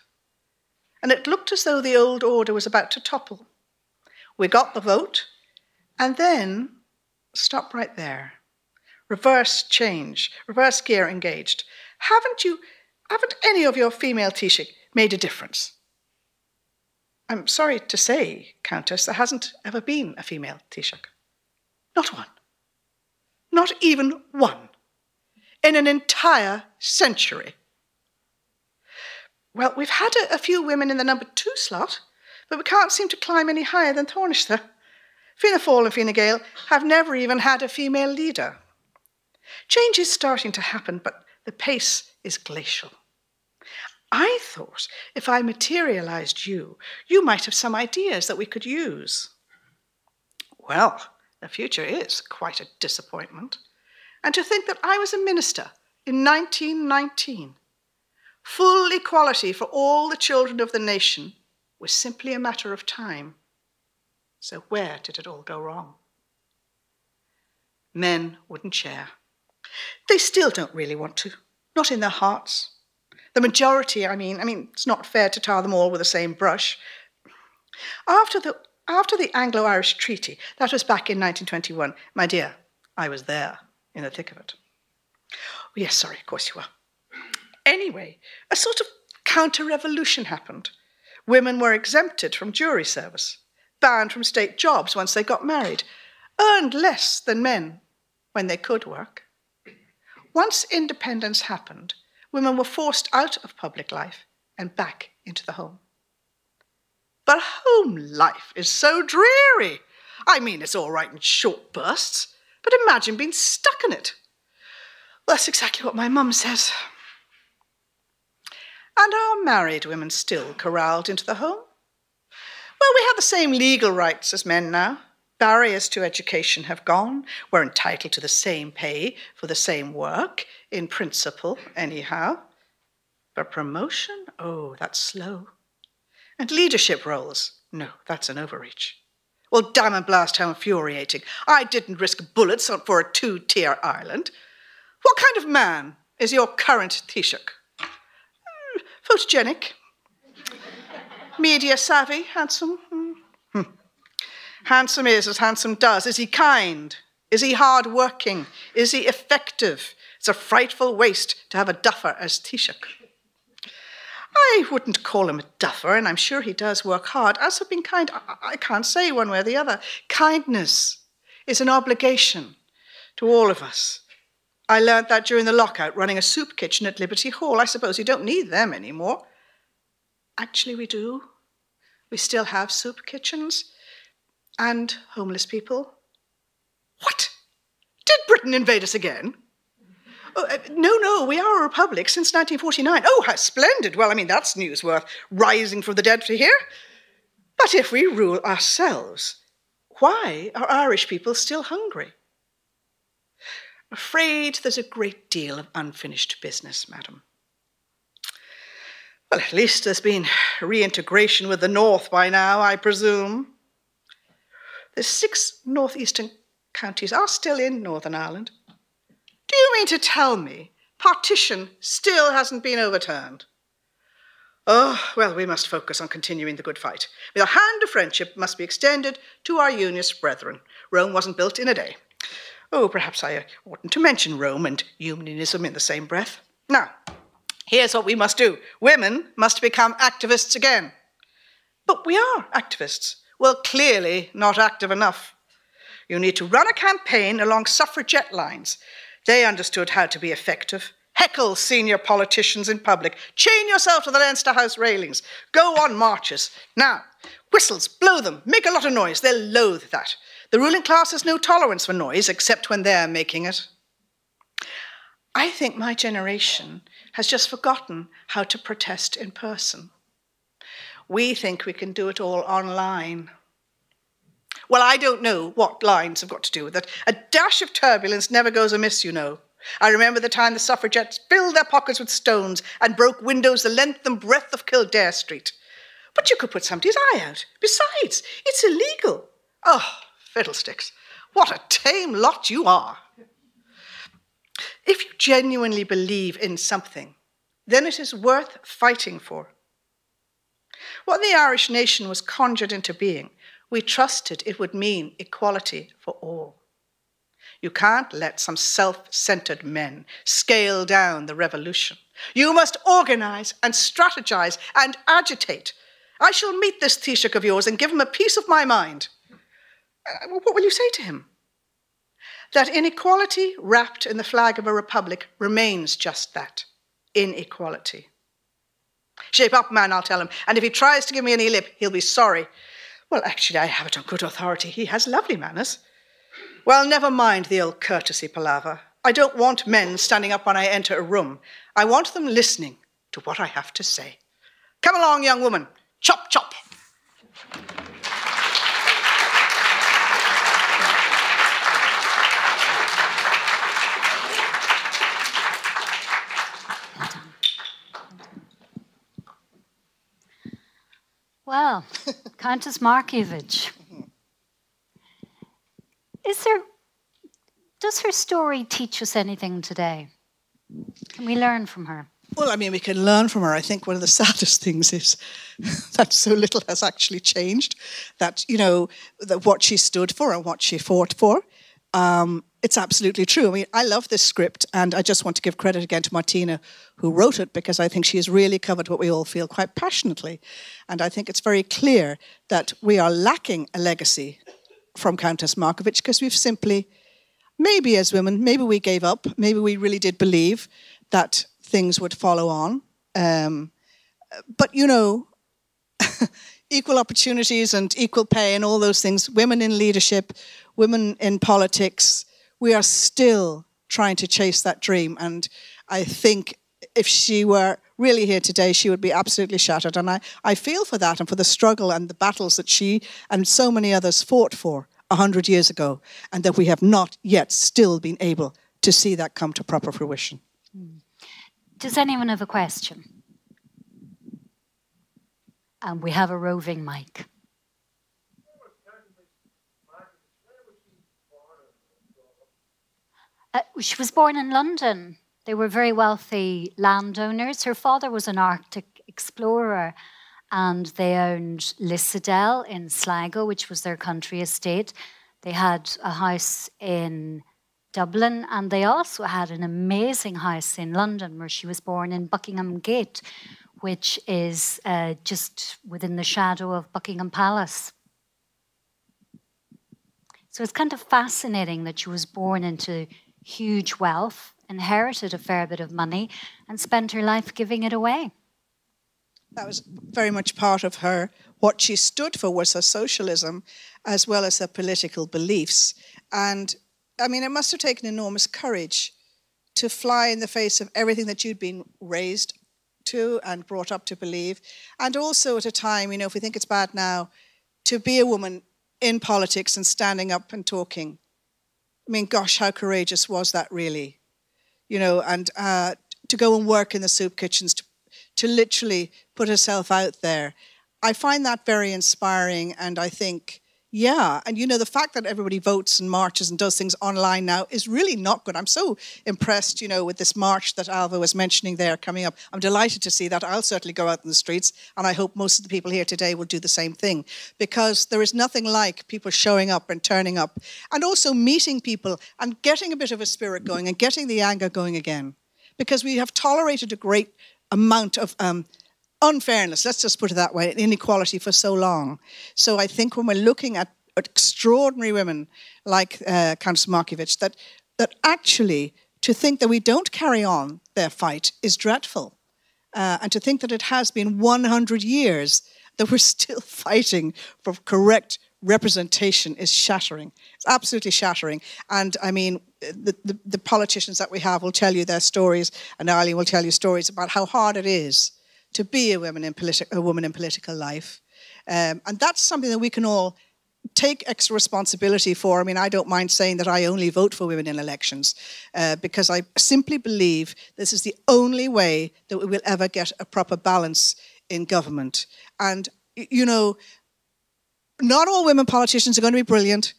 and it looked as though the old order was about to topple. We got the vote, and then stop right there. Reverse change, reverse gear engaged. Haven't you, haven't any of your female Taoiseach made a difference? I'm sorry to say, Countess, there hasn't ever been a female Taoiseach. Not one. Not even one. In an entire century. Well, we've had a, a, few women in the number two slot, but we can't seem to climb any higher than Taoiseach. Fianna Fáil and Fine Gael have never even had a female leader. Change is starting to happen, but the pace is glacial. I thought if I materialized you, you might have some ideas that we could use. Well, the future is quite a disappointment. And to think that I was a minister in 1919 Full equality for all the children of the nation was simply a matter of time. So, where did it all go wrong? Men wouldn't share. They still don't really want to, not in their hearts. The majority, I mean, I mean, it's not fair to tar them all with the same brush. After the, after the Anglo Irish Treaty, that was back in 1921, my dear, I was there in the thick of it. Oh, yes, sorry, of course you were. Anyway, a sort of counter revolution happened. Women were exempted from jury service, banned from state jobs once they got married, earned less than men when they could work. Once independence happened, women were forced out of public life and back into the home. But home life is so dreary. I mean, it's all right in short bursts, but imagine being stuck in it. That's exactly what my mum says. And are married women still corralled into the home? Well, we have the same legal rights as men now. Barriers to education have gone. We're entitled to the same pay for the same work, in principle, anyhow. But promotion? Oh, that's slow. And leadership roles? No, that's an overreach. Well, damn and blast, how infuriating. I didn't risk bullets for a two tier island. What kind of man is your current Taoiseach? photogenic, media savvy, handsome. Hmm. Handsome is as handsome does. Is he kind? Is he hard working? Is he effective? It's a frightful waste to have a duffer as Taoiseach. I wouldn't call him a duffer, and I'm sure he does work hard. As for being kind, I, I can't say one way or the other. Kindness is an obligation to all of us. I learnt that during the lockout running a soup kitchen at Liberty Hall. I suppose you don't need them anymore. Actually, we do. We still have soup kitchens and homeless people. What? Did Britain invade us again? Oh, uh, no, no, we are a republic since 1949. Oh, how splendid. Well, I mean, that's news worth rising from the dead to hear. But if we rule ourselves, why are Irish people still hungry? afraid there's a great deal of unfinished business, madam. Well, at least there's been reintegration with the North by now, I presume. The six northeastern counties are still in Northern Ireland. Do you mean to tell me partition still hasn't been overturned? Oh, well, we must focus on continuing the good fight. The hand of friendship must be extended to our unionist brethren. Rome wasn't built in a day. Oh, perhaps I oughtn't to mention Rome and unionism in the same breath. Now, here's what we must do women must become activists again. But we are activists. Well, clearly not active enough. You need to run a campaign along suffragette lines. They understood how to be effective. Heckle senior politicians in public. Chain yourself to the Leinster House railings. Go on marches. Now, whistles, blow them, make a lot of noise. They'll loathe that. The ruling class has no tolerance for noise except when they're making it. I think my generation has just forgotten how to protest in person. We think we can do it all online. Well, I don't know what lines have got to do with it. A dash of turbulence never goes amiss, you know. I remember the time the suffragettes filled their pockets with stones and broke windows the length and breadth of Kildare Street. But you could put somebody's eye out. Besides, it's illegal. Oh, Fiddlesticks. What a tame lot you are. If you genuinely believe in something, then it is worth fighting for. What the Irish nation was conjured into being, we trusted it would mean equality for all. You can't let some self centered men scale down the revolution. You must organize and strategize and agitate. I shall meet this Taoiseach of yours and give him a piece of my mind. Uh, what will you say to him? That inequality wrapped in the flag of a republic remains just that inequality. Shape up, man, I'll tell him. And if he tries to give me any lip, he'll be sorry. Well, actually, I have it on good authority. He has lovely manners. Well, never mind the old courtesy palaver. I don't want men standing up when I enter a room. I want them listening to what I have to say. Come along, young woman. Chop, chop. Well, Countess Markievicz. Is there, does her story teach us anything today? Can we learn from her? Well, I mean, we can learn from her. I think one of the *laughs* saddest things is *laughs* that so little has actually changed. That, you know, that what she stood for and what she fought for. Um, it's absolutely true. I mean, I love this script, and I just want to give credit again to Martina, who wrote it, because I think she has really covered what we all feel quite passionately. And I think it's very clear that we are lacking a legacy from Countess Markievicz because we've simply, maybe as women, maybe we gave up, maybe we really did believe that things would follow on. Um, but you know, *laughs* equal opportunities and equal pay and all those things, women in leadership, women in politics we are still trying to chase that dream. And I think if she were really here today, she would be absolutely shattered. And I, I feel for that and for the struggle and the battles that she and so many others fought for 100 years ago, and that we have not yet still been able to see that come to proper fruition. Hmm. Does anyone have a question? And we have a roving mic. Uh, she was born in London. They were very wealthy landowners. Her father was an Arctic explorer, and they owned Lissadell in Sligo, which was their country estate. They had a house in Dublin, and they also had an amazing house in London where she was born in Buckingham Gate, which is uh, just within the shadow of Buckingham Palace. So it's kind of fascinating that she was born into huge wealth, inherited a fair bit of money, and spent her life giving it away. That was very much part of her. What she stood for was her socialism as well as her political beliefs. And I mean, it must have taken enormous courage to fly in the face of everything that you'd been raised to and brought up to believe. And also at a time, you know, if we think it's bad now, to be a woman in politics and standing up and talking I mean, gosh, how courageous was that really? You know, and uh, to go and work in the soup kitchens, to, to literally put herself out there. I find that very inspiring, and I think yeah, and you know the fact that everybody votes and marches and does things online now is really not good. I'm so impressed, you know, with this march that Ailbhe was mentioning there coming up. I'm delighted to see that. I'll certainly go out in the streets, and I hope most of the people here today will do the same thing because there is nothing like people showing up and turning up, and also meeting people and getting a bit of a spirit going and getting the anger going again, because we have tolerated a great amount of um, unfairness, let's just put it that way, inequality for so long. So I think when we're looking at extraordinary women like uh, Countess Markievicz, that, that actually to think that we don't carry on their fight is dreadful. Uh, and to think that it has been 100 years that we're *laughs* still fighting for correct representation is shattering. It's absolutely shattering. And I mean, the, the, the politicians that we have will tell you their stories, and Eileen will tell you stories about how hard it is to be a woman in, politi- a woman in political life. Um, and that's something that we can all take extra responsibility for. I mean, I don't mind saying that I only vote for women in elections uh, because I simply believe this is the only way that we will ever get a proper balance in government. And, you know, not all women politicians are going to be brilliant.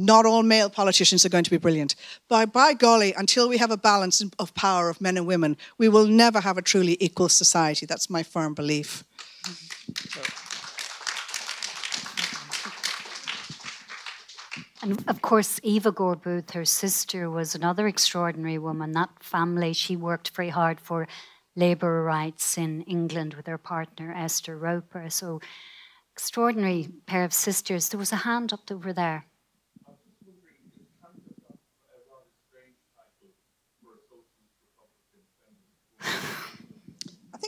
Not all male politicians are going to be brilliant. But by golly, until we have a balance of power of men and women, we will never have a truly equal society. That's my firm belief. And of course, Eva Gore Booth, her sister, was another extraordinary woman. That family, she worked very hard for labour rights in England with her partner, Esther Roper. So, extraordinary pair of sisters. There was a hand up over there.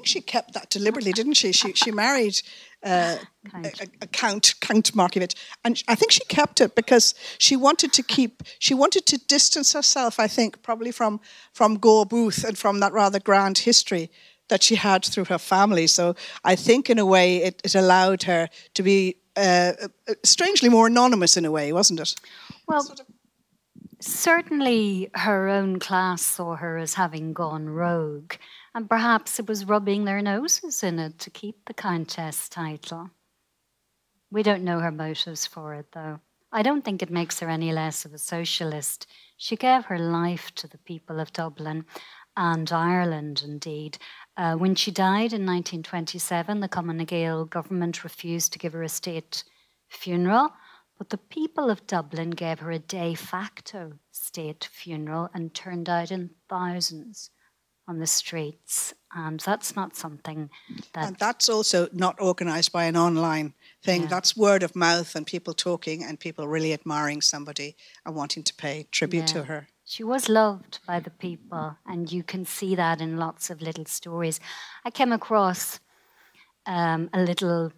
Think she kept that deliberately, didn't she? She she married uh, a, a, Count Count Markievicz, and I think she kept it because she wanted to keep she wanted to distance herself. I think probably from from Gore Booth and from that rather grand history that she had through her family. So I think in a way it, it allowed her to be uh, uh strangely more anonymous in a way, wasn't it? Well. Sort of certainly, her own class saw her as having gone rogue, and perhaps it was rubbing their noses in it to keep the Countess title. We don't know her motives for it, though. I don't think it makes her any less of a socialist. She gave her life to the people of Dublin and Ireland, indeed. Uh, when she died in 1927, the Cumann Gael government refused to give her a state funeral, but the people of Dublin gave her a de facto state funeral and turned out in thousands on the streets. And that's not something that. And that's also not organised by an online thing. Yeah. That's word of mouth and people talking and people really admiring somebody and wanting to pay tribute yeah. to her. She was loved by the people, and you can see that in lots of little stories. I came across um, a little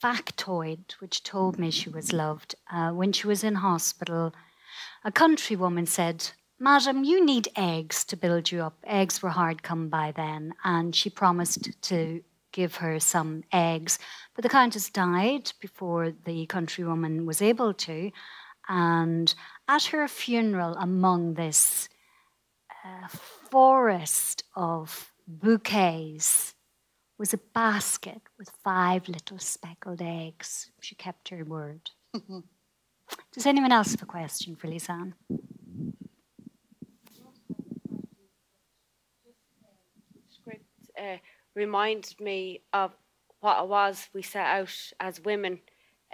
factoid which told me she was loved. Uh, when she was in hospital, a countrywoman said, Madam, you need eggs to build you up. Eggs were hard come by then, and she promised to give her some eggs. But the Countess died before the countrywoman was able to, and at her funeral, among this uh, forest of bouquets, was a basket with five little speckled eggs. She kept her word. *laughs* Does anyone else have a question for Lise-Ann? Uh, reminded me of what it was we set out as women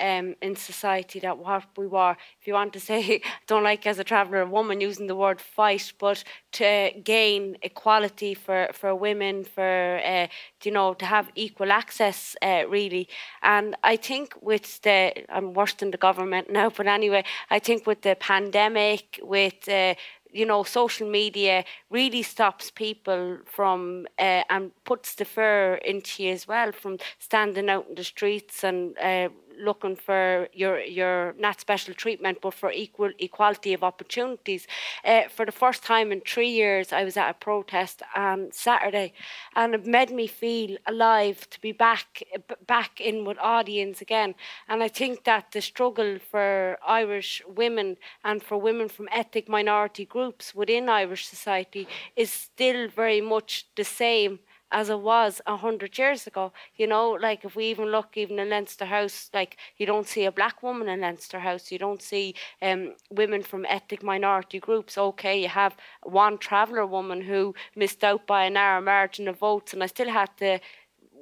um, in society that what we were. If you want to *laughs* say, don't like as a traveller, a woman using the word fight, but to gain equality for, for women, for, uh, you know, to have equal access, uh, really. And I think with the, I'm worse than the government *laughs* now, but anyway, I think with the pandemic, with uh, you know, social media really stops people from uh, and puts the fear into you as well from standing out in the streets and uh, looking for your your not special treatment but for equal equality of opportunities. Uh, for the first time in three years i was at a protest on saturday and it made me feel alive to be back back in with audience again. And i think that the struggle for irish women and for women from ethnic minority groups within irish society is still very much the same as it was a hundred years ago. You know, like if we even look even in Leinster House, like you don't see a black woman in Leinster House, you don't see um, women from ethnic minority groups. Okay, you have one traveller woman who missed out by a narrow margin of votes, and I still had to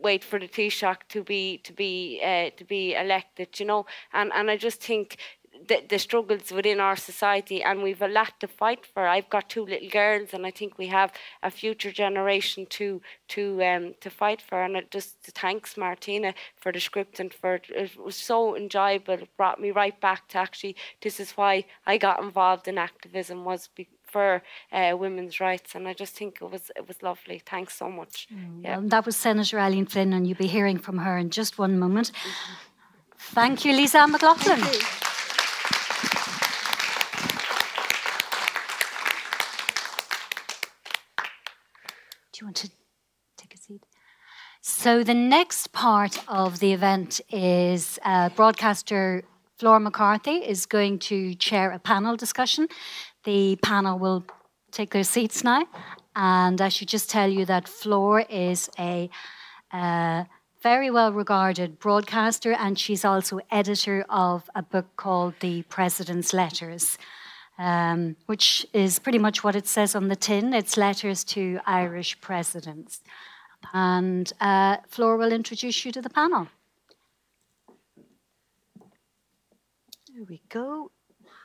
wait for the Taoiseach to be to be uh, to be elected, you know. And and I just think the, the struggles within our society, and we've a lot to fight for. I've got two little girls, and I think we have a future generation to to um, to fight for. And it just thanks Martina for the script and for it was so enjoyable. It brought me right back to actually this is why I got involved in activism was. Be, for uh, women's rights, and I just think it was it was lovely. Thanks so much. Mm, yeah. Well, that was Senator Eileen Flynn, and you'll be hearing from her in just one moment. Mm-hmm. Thank you, Lisa McLaughlin. you want to take a seat? So, the next part of the event is uh, broadcaster Flor MacCarthy is going to chair a panel discussion. The panel will take their seats now. And I should just tell you that Flor is a uh, very well regarded broadcaster, and she's also editor of a book called The President's Letters um, which is pretty much what it says on the tin. It's letters to Irish presidents. And uh, Flor will introduce you to the panel. There we go.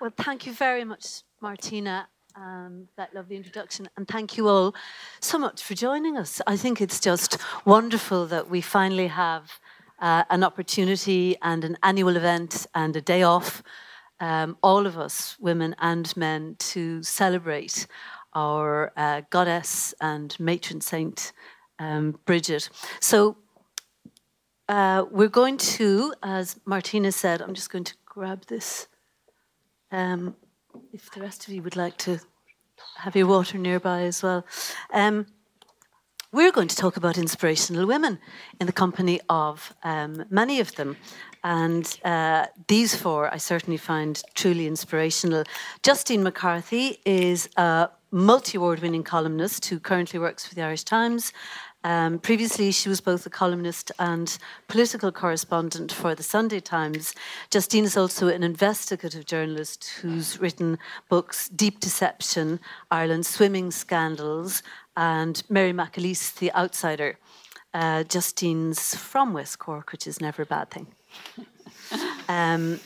Well, thank you very much, Martina, um, that lovely introduction. And thank you all so much for joining us. I think it's just wonderful that we finally have uh, an opportunity and an annual event and a day off, um, all of us, women and men, to celebrate our uh, goddess and matron saint, um, Bridget. So uh, we're going to, as Martina said, I'm just going to grab this. Um, if the rest of you would like to have your water nearby as well. Um, we're going to talk about inspirational women in the company of um, many of them. And uh, these four I certainly find truly inspirational. Justine McCarthy is a multi award winning columnist who currently works for the Irish Times. Um, previously, she was both a columnist and political correspondent for the Sunday Times. Justine is also an investigative journalist who's written books Deep Deception, Ireland's Swimming Scandals, and Mary McAleese, The Outsider. Uh, Justine's from West Cork, which is never a bad thing. *laughs* Um,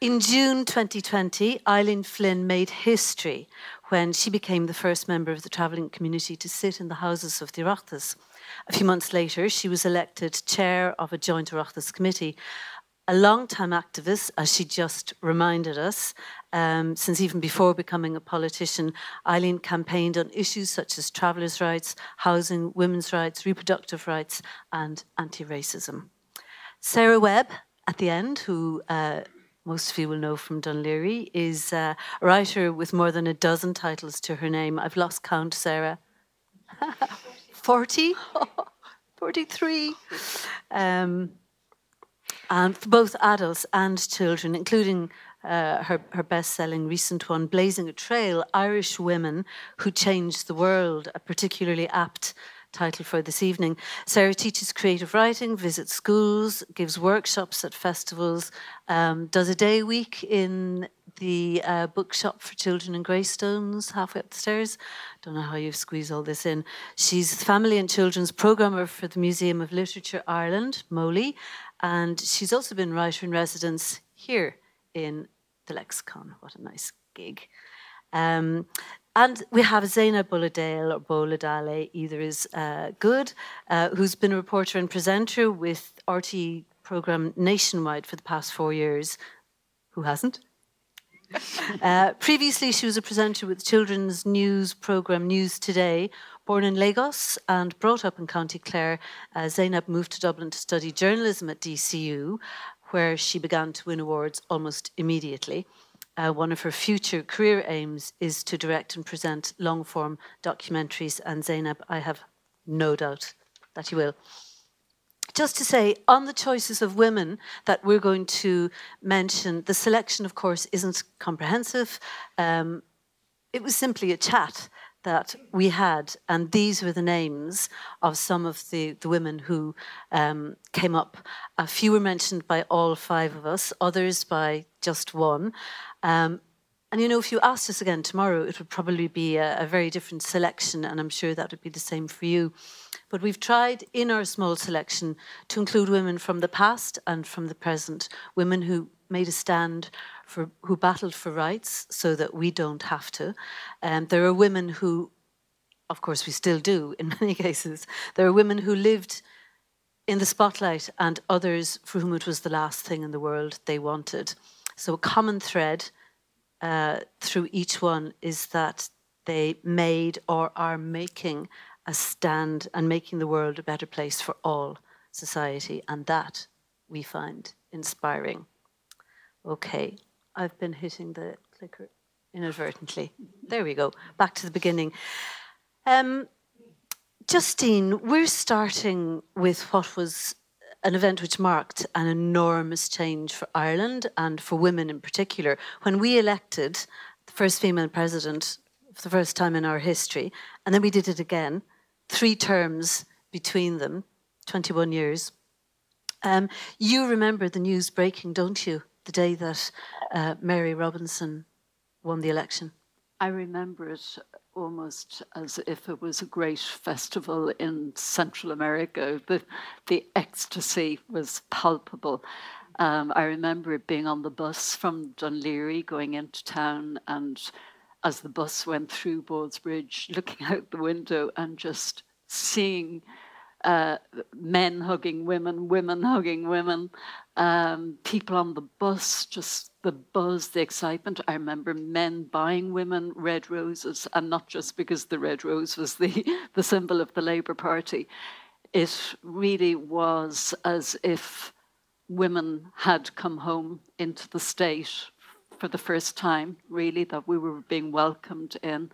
in June 2020, Eileen Flynn made history when she became the first member of the travelling community to sit in the houses of the Oireachtas. A few months later, she was elected chair of a joint Oireachtas committee. A long-time activist, as she just reminded us, um, since even before becoming a politician, Eileen campaigned on issues such as travellers' rights, housing, women's rights, reproductive rights, and anti racism. Sarah Webb, at the end, who uh, most of you will know from Laoghaire, is a writer with more than a dozen titles to her name. I've lost count, Sarah. *laughs* 40? *laughs* 43. Um, and for both adults and children, including uh, her, her best selling recent one, Blazing a Trail Irish Women Who Changed the World, a particularly apt title for this evening. Sarah teaches creative writing, visits schools, gives workshops at festivals, um, does a day week in the uh, bookshop for children in Greystones, halfway up the stairs. Don't know how you squeeze all this in. She's family and children's programmer for the Museum of Literature Ireland, MOLI, and she's also been writer in residence here in the Lexicon. What a nice gig. Um, and we have Zainab Bolladale or Boladale, either is uh, good, uh, who's been a reporter and presenter with RTE program nationwide for the past four years. Who hasn't? *laughs* uh, previously, she was a presenter with children's news program News Today. Born in Lagos and brought up in County Clare, uh, Zainab moved to Dublin to study journalism at DCU, where she began to win awards almost immediately uh, one of her future career aims is to direct and present long form documentaries. And Zainab, I have no doubt that you will. Just to say, on the choices of women that we're going to mention, the selection, of course, isn't comprehensive. Um, it was simply a chat that we had, and these were the names of some of the, the women who um, came up. A few were mentioned by all five of us, others by just one. Um, and you know, if you asked us again tomorrow, it would probably be a, a, very different selection, and I'm sure that would be the same for you. But we've tried in our small selection to include women from the past and from the present, women who made a stand for who battled for rights so that we don't have to. Um, there are women who, of course, we still do in *laughs* many cases. There are women who lived in the spotlight and others for whom it was the last thing in the world they wanted. So, a common thread uh, through each one is that they made or are making a stand and making the world a better place for all society. And that we find inspiring. Okay, I've been hitting the clicker inadvertently. There we go. Back to the beginning. Um, Justine, we're starting with what was an event which marked an enormous change for Ireland and for women in particular. When we elected the first female president for the first time in our history, and then we did it again, three terms between them, 21 years. Um, you remember the news breaking, don't you, the day that uh, Mary Robinson won the election? I remember it almost as if it was a great festival in Central America. The, the ecstasy was palpable. Um, I remember being on the bus from Laoghaire going into town, and as the bus went through Bridge, looking out the window and just seeing uh, men hugging women, women hugging women, um, people on the bus, just the buzz, the excitement. I remember men buying women red roses, and not just because the red rose was the, *laughs* the symbol of the Labour Party. It really was as if women had come home into the state for the first time, really, that we were being welcomed in.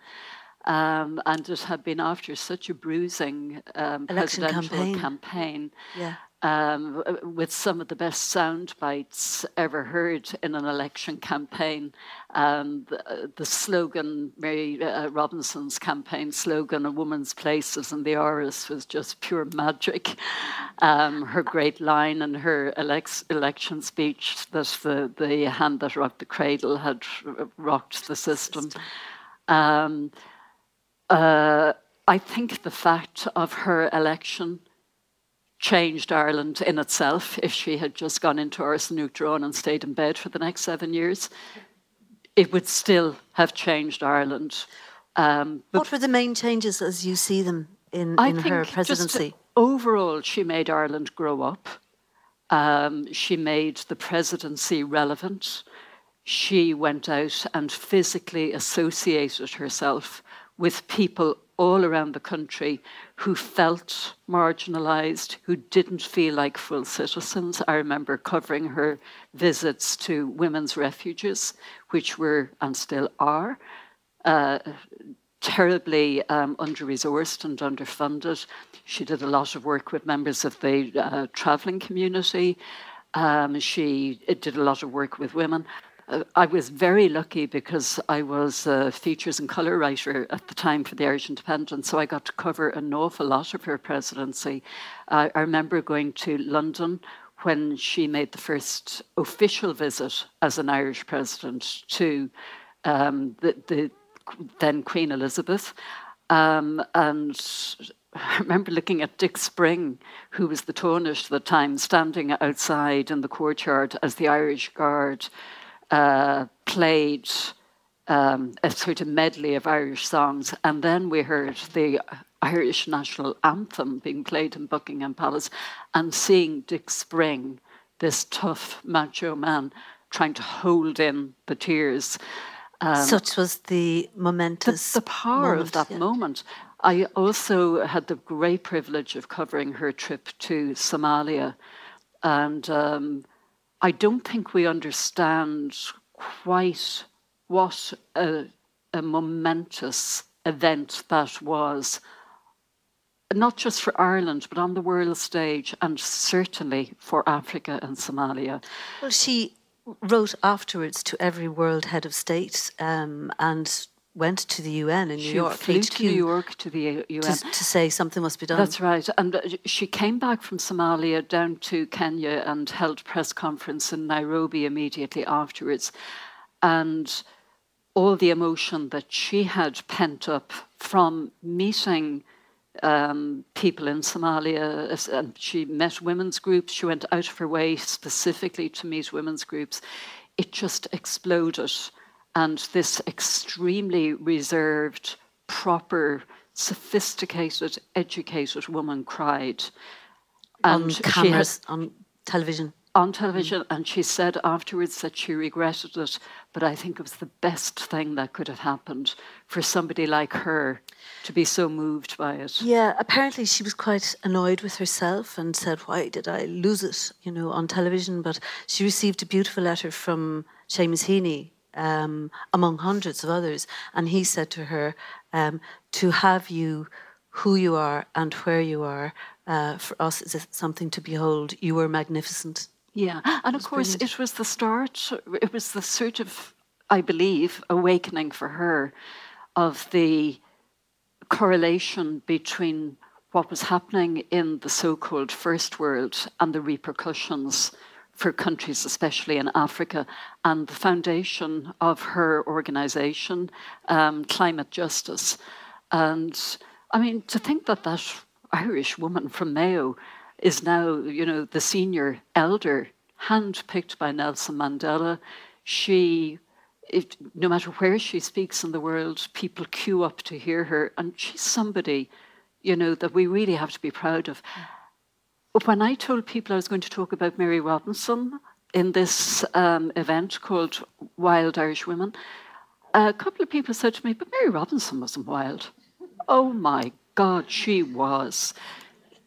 Um, and it had been after such a bruising um, presidential campaign, campaign yeah. um, with some of the best sound bites ever heard in an election campaign. Um, the, the, slogan, Mary uh, Robinson's campaign slogan, "A woman's place is in the Áras," was just pure magic. Um, her great line in her election speech that the, the hand that rocked the cradle had rocked the system. Um, uh, I think the fact of her election changed Ireland in itself. If she had just gone into Áras an Uachtaráin and stayed in bed for the next seven years, it would still have changed Ireland. Um, what were the main changes as you see them in, in her presidency? overall, she made Ireland grow up. Um, she made the presidency relevant. She went out and physically associated herself with people all around the country who felt marginalized, who didn't feel like full citizens. I remember covering her visits to women's refuges, which were and still are uh, terribly um, under resourced and underfunded. She did a lot of work with members of the uh, traveling community. Um, she did a lot of work with women. Uh, I was very lucky because I was a features and colour writer at the time for the Irish Independent, so I got to cover an awful lot of her presidency. Uh, I remember going to London when she made the first official visit as an Irish president to um, the, the, then Queen Elizabeth. Um, and I remember looking at Dick Spring, who was the Taoiseach at the time, standing outside in the courtyard as the Irish Guard uh, played um, a sort of medley of Irish songs, and then we heard the Irish national anthem being played in Buckingham Palace, and seeing Dick Spring, this tough macho man, trying to hold in the tears. Um, Such was the momentous the, the power moment, of that yeah. moment. I also had the great privilege of covering her trip to Somalia, and um, I don't think we understand quite what a, a momentous event that was, not just for Ireland, but on the world stage, and certainly for Africa and Somalia. Well, she wrote afterwards to every world head of state um, and went to the UN in New she York. Flew HQ, to New York to the UN to, to, say something must be done. That's right. And uh, she came back from Somalia down to Kenya and held press conference in Nairobi immediately afterwards, and all the emotion that she had pent up from meeting. Um, people in Somalia, and she met women's groups. She went out of her way specifically to meet women's groups. It just exploded and this extremely reserved, proper, sophisticated, educated woman cried. And on cameras, had, on television. On television, mm. and she said afterwards that she regretted it, but I think it was the best thing that could have happened for somebody like her to be so moved by it. Yeah, apparently she was quite annoyed with herself and said, Why did I lose it, you know, on television? But she received a beautiful letter from Seamus Heaney, um, among hundreds of others. And he said to her, um, To have you who you are and where you are, uh, for us is something to behold. You were magnificent. Yeah, and of course, brilliant. it was the start, it was the sort of, I believe, awakening for her of the correlation between what was happening in the so called first world and the repercussions for countries, especially in Africa, and the foundation of her organization, um, Climate Justice. And I mean, to think that that Irish woman from Mayo is now, you know, the senior elder, handpicked by Nelson Mandela. She, if, no matter where she speaks in the world, people queue up to hear her, and she's somebody, you know, that we really have to be proud of. When I told people I was going to talk about Mary Robinson in this um, event called Wild Irish Women, a couple of people said to me, "But Mary Robinson wasn't wild." Oh my God, she was.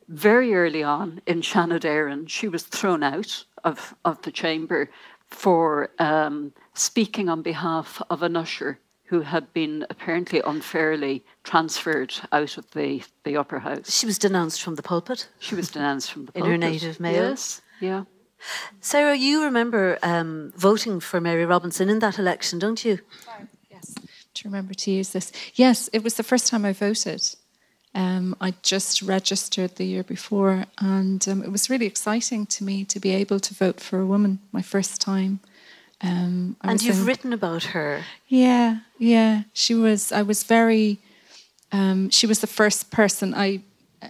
Very early on in Seanad she was thrown out of, of the chamber for um, speaking on behalf of an usher who had been apparently unfairly transferred out of the, the upper house. She was denounced from the pulpit. She was denounced from the pulpit. in her native Mayo. Yes, yeah. Sarah, you remember um, voting for Mary Robinson in that election, don't you? Yes, to remember to use this. Yes, it was the first time I voted. Um, I just registered the year before, and um, it was really exciting to me to be able to vote for a woman my first time. Um, and you've in, written about her. Yeah, yeah. She was. I was very. Um, she was the first person I.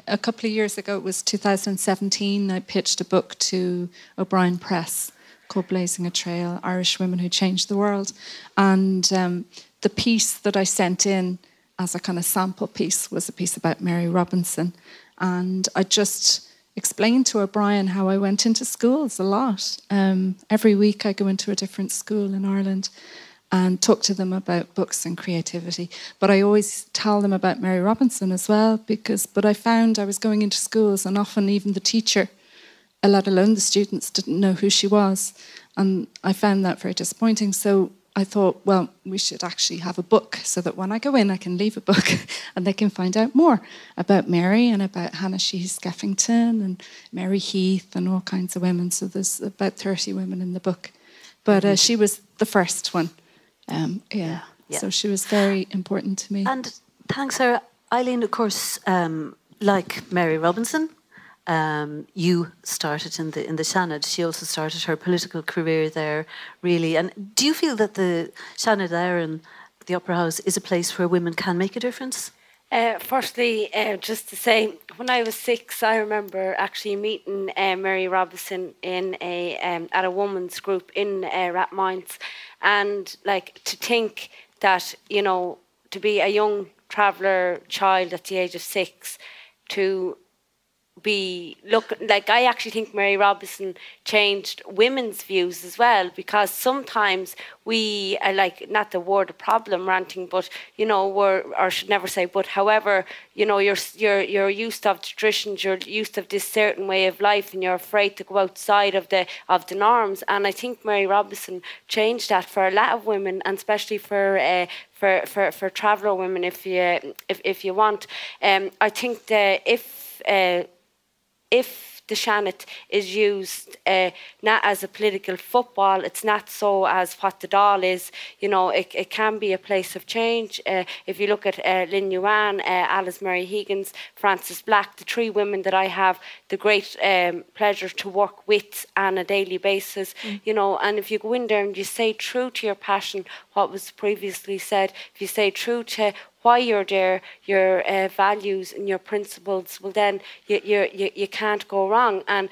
A couple of years ago, it was 2017. I pitched a book to O'Brien Press called "Blazing a Trail: Irish Women Who Changed the World," and um, the piece that I sent in as a kind of sample piece was a piece about Mary Robinson. And I just explained to O'Brien how I went into schools a lot. Um, every week I go into a different school in Ireland and talk to them about books and creativity. But I always tell them about Mary Robinson as well, because but I found I was going into schools and often even the teacher, let alone the students, didn't know who she was. And I found that very disappointing. So I thought, well, we should actually have a book so that when I go in, I can leave a book *laughs* and they can find out more about Mary and about Hannah Sheehy Skeffington and Mary Heath and all kinds of women. So there's about 30 women in the book. But uh, she was the first one. Um, yeah. yeah. So she was very important to me. And thanks, Sarah. Eileen, of course, um, like Mary Robinson, um, you started in the in the Seanad. She also started her political career there, really. And do you feel that the Seanad there and the Upper House is a place where women can make a difference? Uh, firstly, uh, just to say, when I was six, I remember actually meeting uh, Mary Robinson in a um, at a women's group in uh, and like to think that you know to be a young traveller child at the age of six, to be look like I actually think Mary Robinson changed women's views as well because sometimes we are like not the word problem ranting but you know we're or should never say but however you know you're you're you're used of traditions you're used of this certain way of life and you're afraid to go outside of the of the norms. And I think Mary Robinson changed that for a lot of women and especially for uh, for, for, for traveller women if you if, if you want. Um, I think that if uh, if the Seanad is used uh, not as a political football, it's not so as what the Dáil is. You know, it, it can be a place of change. Uh, if you look at uh, Lynn Ruane, uh, Alice Mary Higgins, Frances Black, the three women that I have the great um, pleasure to work with on a daily basis, mm. you know, and if you go in there and you say true to your passion, what was previously said, if you say true to why you're there, your uh, values and your principles, well, then you, you, you, you can't go wrong. And,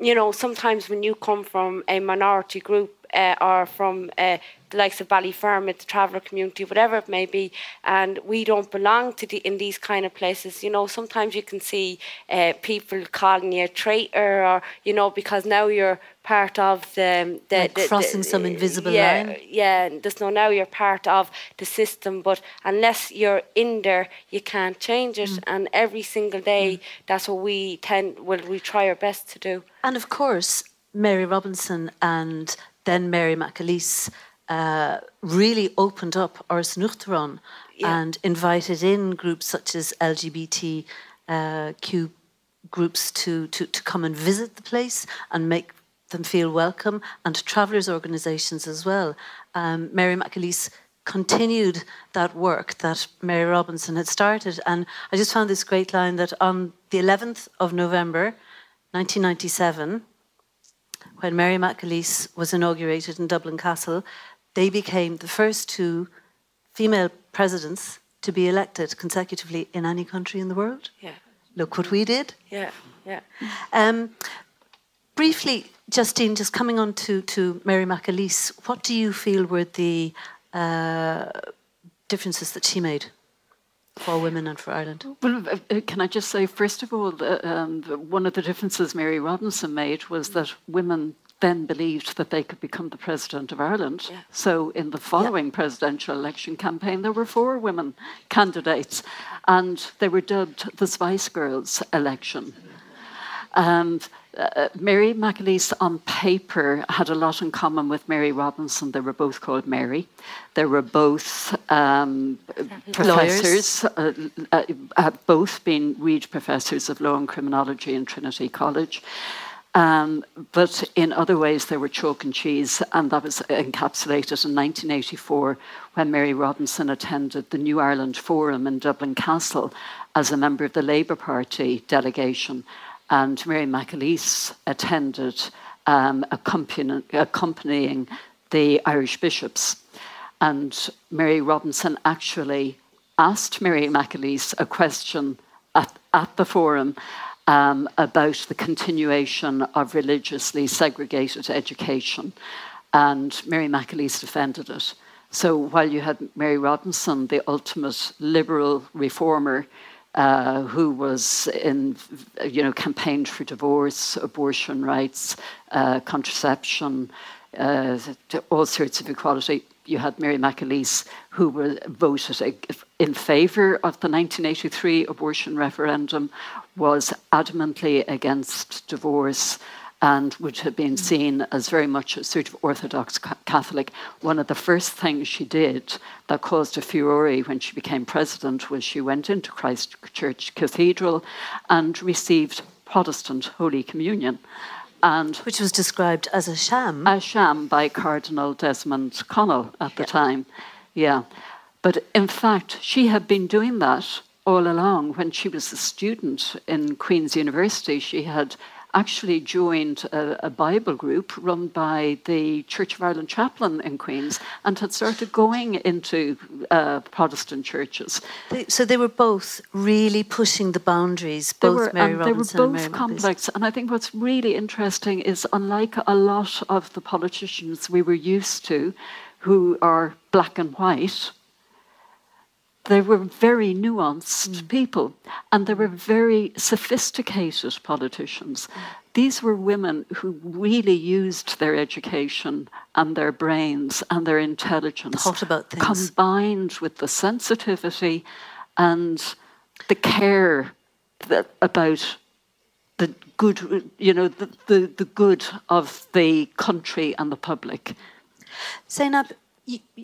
you know, sometimes when you come from a minority group uh, or from uh, the likes of Ballyfermot, the traveller community, whatever it may be, and we don't belong to the, in these kind of places. You know, sometimes you can see uh, people calling you a traitor, or you know, because now you're part of the, the, like the crossing the, some invisible yeah, line. Yeah, there's no now you're part of the system, but unless you're in there, you can't change it. Mm. And every single day, mm. that's what we tend. Well, we try our best to do. And of course, Mary Robinson and then Mary McAleese. Uh, really opened up Áras an Uachtaráin yeah. and invited in groups such as LGBTQ uh, groups to, to, to come and visit the place and make them feel welcome, and travellers' organisations as well. Um, Mary McAleese continued that work that Mary Robinson had started. And I just found this great line that on the 11th of November, 1997, when Mary McAleese was inaugurated in Dublin Castle, they became the first two female presidents to be elected consecutively in any country in the world. Yeah. Look what we did. Yeah. Yeah. Um, briefly, Justine, just coming on to, to Mary McAleese, what do you feel were the uh, differences that she made for women and for Ireland? Well, uh, uh, can I just say, first of all, um, one of the differences Mary Robinson made was that women then believed that they could become the president of Ireland. Yeah. So, in the following presidential election campaign, there were four women candidates, and they were dubbed the Spice Girls election. And uh, Mary McAleese on paper had a lot in common with Mary Robinson. They were both called Mary. They were both um, professors, uh, uh, had both been Reid professors of law and criminology in Trinity College. Um, but in other ways, they were chalk and cheese, and that was encapsulated in 1984 when Mary Robinson attended the New Ireland Forum in Dublin Castle as a member of the Labour Party delegation and Mary McAleese attended um, accompanying, accompanying the Irish bishops. And Mary Robinson actually asked Mary McAleese a question at, at the forum um, about the continuation of religiously segregated education. And Mary McAleese defended it. So while you had Mary Robinson, the ultimate liberal reformer, uh, who was in, you know, campaigned for divorce, abortion rights, uh, contraception, uh, all sorts of equality. You had Mary McAleese, who were voted in favour of the 1983 abortion referendum, was adamantly against divorce and would have been mm. seen as very much a sort of Orthodox Catholic. One of the first things she did that caused a furore when she became president was she went into Christ Church Cathedral and received Protestant Holy Communion. And Which was described as a sham. A sham by Cardinal Desmond Connell at the yeah. time. Yeah. But in fact, she had been doing that all along. When she was a student in Queen's University, she had actually joined a, a, Bible group run by the Church of Ireland chaplain in Queens and had started going into uh, Protestant churches. They, so they were both really pushing the boundaries, both were, Mary and Robinson They were both and complex. And I think what's really interesting is, unlike a lot of the politicians we were used to, who are black and white, they were very nuanced mm. people and they were very sophisticated politicians. Mm. These were women who really used their education and their brains and their intelligence Thought about things. combined with the sensitivity and the care that, about the good, you know, the, the, the good of the country and the public. Zainab,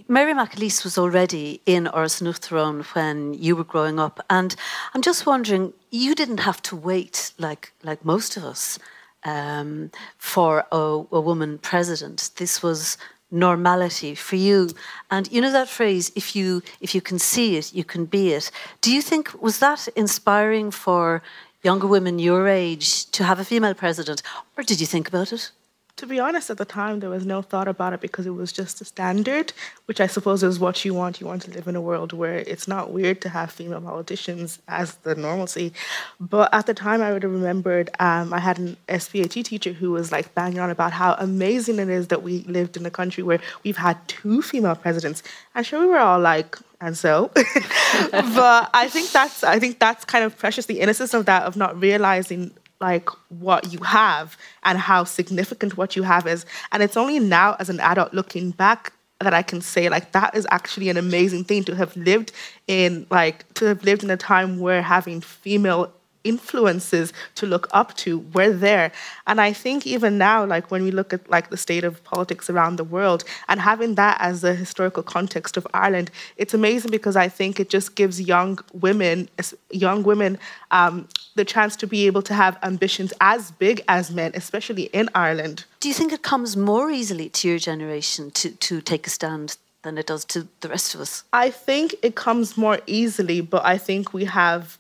Mary McAleese was already in Uachtaráin when you were growing up, and I'm just wondering, you didn't have to wait like like most of us um, for a, a woman president. This was normality for you, and you know that phrase: if you if you can see it, you can be it. Do you think was that inspiring for younger women your age to have a female president, or did you think about it? To be honest, at the time, there was no thought about it because it was just a standard, which I suppose is what you want. You want to live in a world where it's not weird to have female politicians as the normalcy. But at the time, I would have remembered um, I had an SPAT teacher who was like banging on about how amazing it is that we lived in a country where we've had two female presidents. And sure, we were all like, and so *laughs* but i think that's i think that's kind of precious the innocence of that of not realizing like what you have and how significant what you have is. And it's only now as an adult looking back that I can say like that is actually an amazing thing to have lived in like to have lived in a time where having female influences to look up to we're there. And i think even now like when we look at like the state of politics around the world and having that as the historical context of ireland it's amazing because i think it just gives young women young women um, the chance to be able to have ambitions as big as men especially in ireland. Do you think it comes more easily to your generation to, to take a stand than it does to the rest of us? I think it comes more easily but i think we have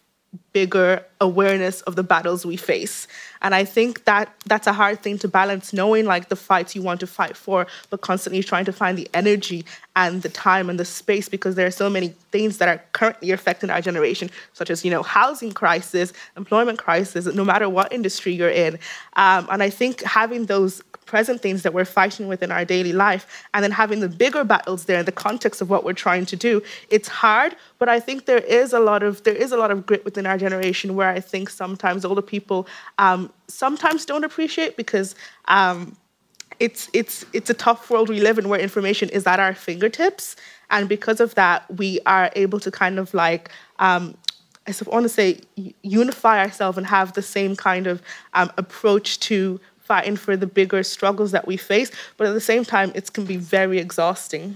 bigger awareness of the battles we face. And I think that that's a hard thing to balance, knowing like the fights you want to fight for, but constantly trying to find the energy and the time and the space because there are so many things that are currently affecting our generation, such as you know housing crisis, employment crisis, no matter what industry you're in. Um, and I think having those present things that we're fighting with in our daily life and then having the bigger battles there in the context of what we're trying to do it's hard but i think there is a lot of there is a lot of grit within our generation where i think sometimes older people um, sometimes don't appreciate because um, it's it's it's a tough world we live in where information is at our fingertips and because of that we are able to kind of like um, I want to say unify ourselves and have the same kind of um, approach to fighting for the bigger struggles that we face, but at the same time, it can be very exhausting.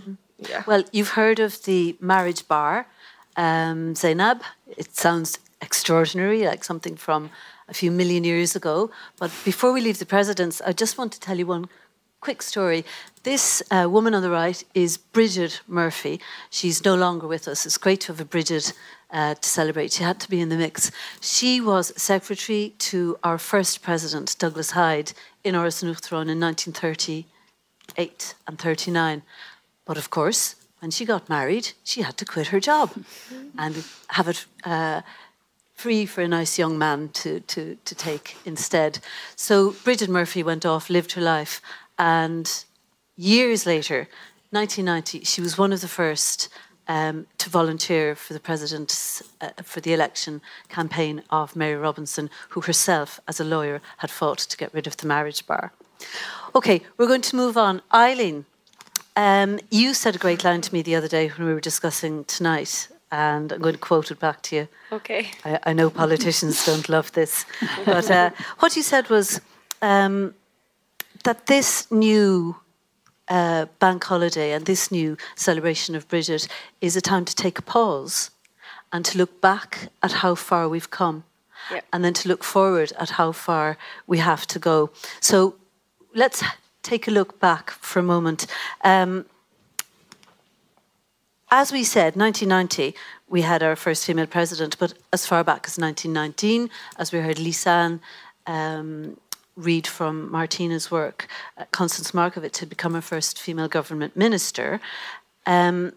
Yeah. Well, you've heard of the marriage bar, um, Zainab. It sounds extraordinary, like something from a few million years ago. But before we leave the presidents, I just want to tell you one quick story. This uh, woman on the right is Bridget Murphy. She's no longer with us. It's great to have a Bridget uh, to celebrate. She had to be in the mix. She was secretary to our first president, Douglas Hyde, in Uachtaráin in 1938 and 39. But of course, when she got married, she had to quit her job *laughs* and have it uh, free for a nice young man to, to, to take instead. So Bridget Murphy went off, lived her life, and years later, 1990, she was one of the first um, to volunteer for the president's uh, for the election campaign of Mary Robinson, who herself, as a lawyer, had fought to get rid of the marriage bar. Okay, we're going to move on. Eileen, um, you said a great line to me the other day when we were discussing tonight, and I'm going to quote it back to you. Okay. I, I know politicians don't love this, but uh, what you said was um, that this new uh, bank holiday and this new celebration of Bridget is a time to take a pause and to look back at how far we've come yep. and then to look forward at how far we have to go. So let's take a look back for a moment. Um, as we said, 1990, we had our first female president, but as far back as 1919, as we heard Lise-Ann um, read from Martina's work, uh, Constance Markievicz had become her first female government minister. Um,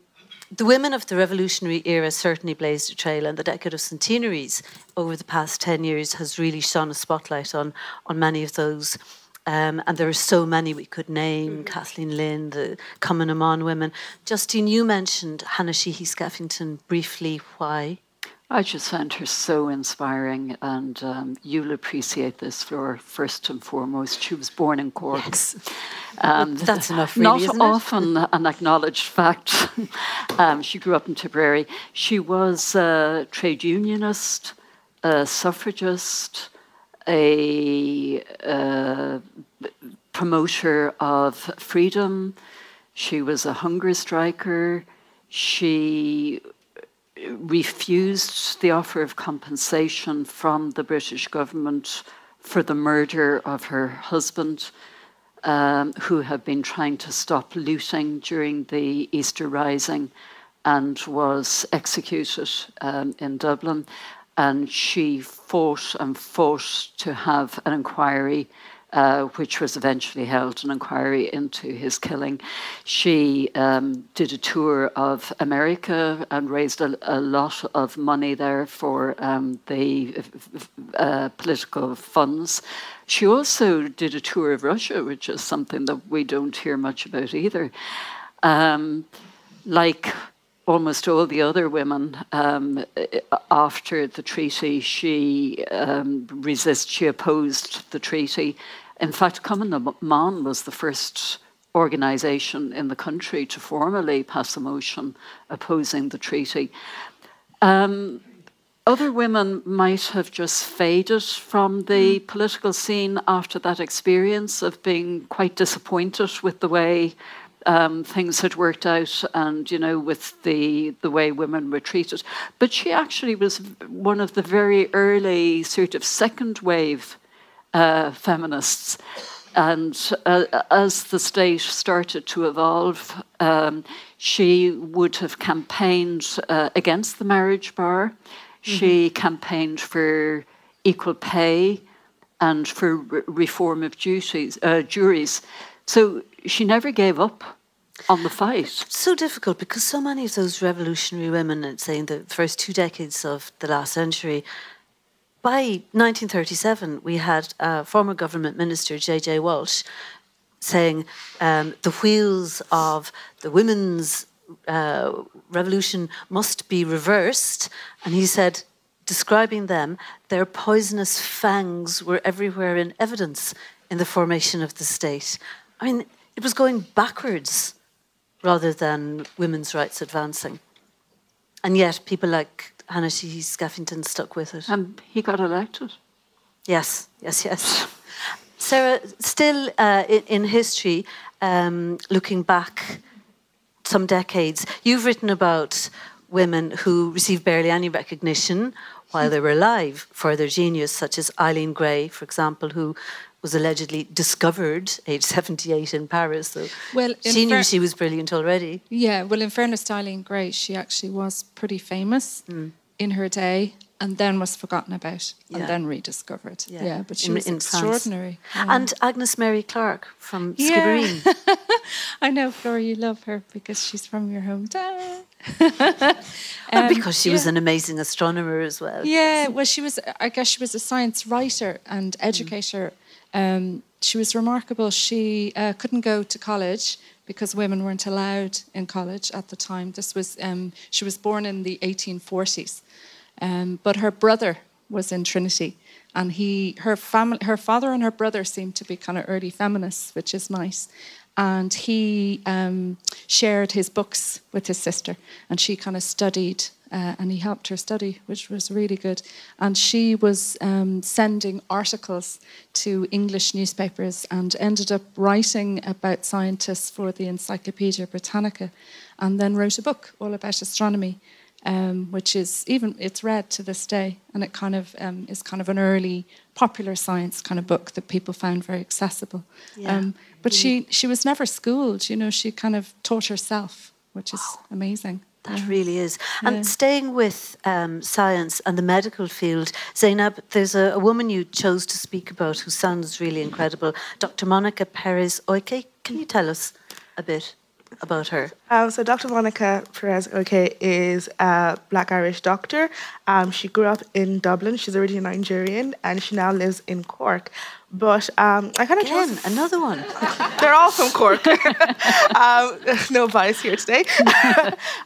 the women of the revolutionary era certainly blazed a trail, and the decade of centenaries over the past 10 years has really shone a spotlight on, on many of those. Um, and there are so many we could name mm-hmm. Kathleen Lynn, the Cumann na mBan women. Justine, you mentioned Hannah Sheehy Skeffington briefly. Why? I just found her so inspiring, and um, you'll appreciate this, Flor, first and foremost. She was born in Cork. Yes. Um, That's enough, really, Not often an acknowledged fact. *laughs* um, she grew up in Tipperary. She was a trade unionist, a suffragist, a, a promoter of freedom. She was a hunger striker. She refused the offer of compensation from the British government for the murder of her husband, um, who had been trying to stop looting during the Easter Rising and was executed um, in Dublin. And she fought and fought to have an inquiry uh, which was eventually held an inquiry into his killing. She um, did a tour of America and raised a, a lot of money there for um, the uh, political funds. She also did a tour of Russia, which is something that we don't hear much about either. Um, like almost all the other women um, after the treaty, she um, resisted, she opposed the treaty. In fact, Cumann na mBan was the first organisation in the country to formally pass a motion opposing the treaty. Um, other women might have just faded from the political scene after that experience of being quite disappointed with the way um, things had worked out and, you know, with the, the way women were treated. But she actually was one of the very early sort of second wave uh, feminists. And uh, as the state started to evolve, um, she would have campaigned uh, against the marriage bar. She campaigned for equal pay and for re- reform of duties, uh, juries. So she never gave up on the fight. It's So difficult because so many of those revolutionary women, let's say in the first two decades of the last century, by 1937, we had former government minister J.J. Walsh saying um, the wheels of the women's uh, revolution must be reversed. And he said, describing them, their poisonous fangs were everywhere in evidence in the formation of the state. I mean, it was going backwards rather than women's rights advancing. And yet, people like Hannah Sheehy Skeffington stuck with it. And he got elected. Yes, yes, yes. Sarah, still uh, in, in, history, um, looking back some decades, you've written about women who received barely any recognition while they were alive for their genius, such as Eileen Gray, for example, who was allegedly discovered age *laughs* 78 in Paris. So well, she knew she was brilliant already. Yeah, well, in fairness to Eileen Gray, she actually was pretty famous mm. in her day and then was forgotten about yeah. and then rediscovered. Yeah, yeah but she in, was in extraordinary. Yeah. And Agnes Mary Clerke from Skibbereen. *laughs* I know, Flora, you love her because she's from your hometown. *laughs* um, because she was an amazing astronomer as well. Yeah, well, she was, I guess she was a science writer and educator. Mm. Um, she was remarkable. She uh, couldn't go to college because women weren't allowed in college at the time. This was um, she was born in the 1840s, um, but her brother was in Trinity, and he, her family, her father and her brother seemed to be kind of early feminists, which is nice. And he um, shared his books with his sister, and she kind of studied, uh, and he helped her study, which was really good. And she was um, sending articles to English newspapers and ended up writing about scientists for the Encyclopedia Britannica, and then wrote a book all about astronomy um, which is even it's read to this day, and it kind of um, is kind of an early popular science kind of book that people found very accessible. Yeah. Um, but she she was never schooled, you know. She kind of taught herself, which is amazing. That really is. And yeah. staying with um, science and the medical field, Zainab, there's a, a, woman you chose to speak about who sounds really incredible, Dr. Monica Perez Oike. Can you tell us a bit? about her? Um, so Dr. Monica Perez Oike is a Black Irish doctor. Um, she grew up in Dublin. She's originally Nigerian, and she now lives in Cork. But um, I kind of Again, chose another one. *laughs* They're all from Cork. *laughs* um, *laughs* no bias here today.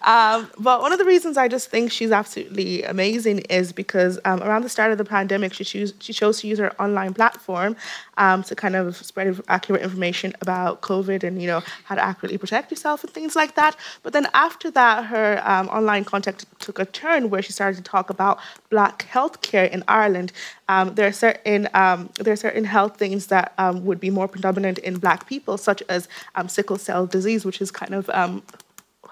um, but one of the reasons I just think she's absolutely amazing is because um, around the start of the pandemic, she, choose, she chose to use her online platform um, to kind of spread accurate information about COVID and you know how to accurately protect yourself and things like that. But then after that, her um, online contact took a turn where she started to talk about Black healthcare in Ireland um, there are certain um, there are certain health things that um, would be more predominant in Black people, such as um, sickle cell disease, which is kind of um,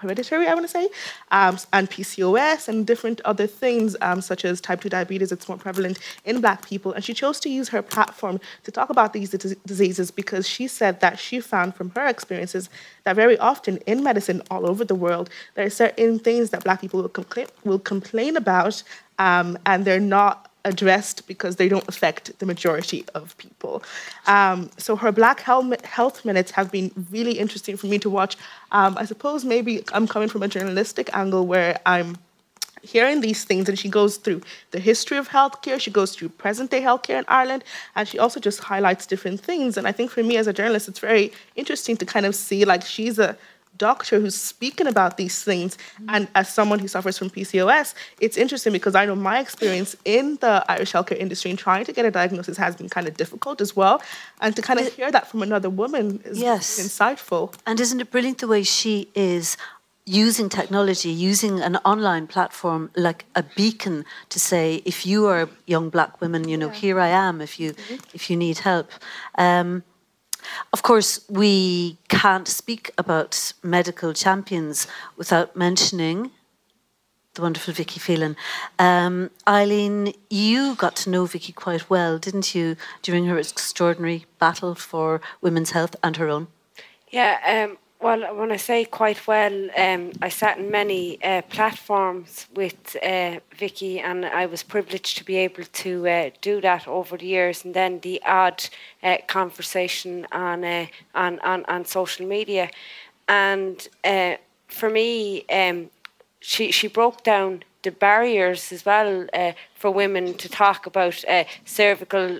hereditary, I want to say, um, and PCOS and different other things um, such as type 2 diabetes. It's more prevalent in Black people. And she chose to use her platform to talk about these diseases because she said that she found from her experiences that very often in medicine all over the world, there are certain things that Black people will, compla- will complain about um, and they're not addressed because they don't affect the majority of people. Um, so her Black Health Minutes have been really interesting for me to watch. Um, I suppose maybe I'm coming from a journalistic angle where I'm hearing these things and she goes through the history of healthcare she goes through present day healthcare in ireland and she also just highlights different things and i think for me as a journalist it's very interesting to kind of see like she's a doctor who's speaking about these things. And as someone who suffers from PCOS, it's interesting because I know my experience in the Irish healthcare industry and trying to get a diagnosis has been kind of difficult as well. And to kind of hear that from another woman is yes. insightful. And isn't it brilliant the way she is using technology, using an online platform like a beacon to say, if you are a young black women, you know, yeah. here I am if you mm-hmm. if you need help. Um, of course, we can't speak about medical champions without mentioning the wonderful Vicky Phelan. Um, Eileen, you got to know Vicky quite well, didn't you, during her extraordinary battle for women's health and her own? Yeah, um, Well, when I say quite well, um, I sat in many uh, platforms with uh, Vicky, and I was privileged to be able to uh, do that over the years. And then the odd uh, conversation on, uh, on on on social media, and uh, for me, um, she she broke down the barriers as well for women to talk about cervical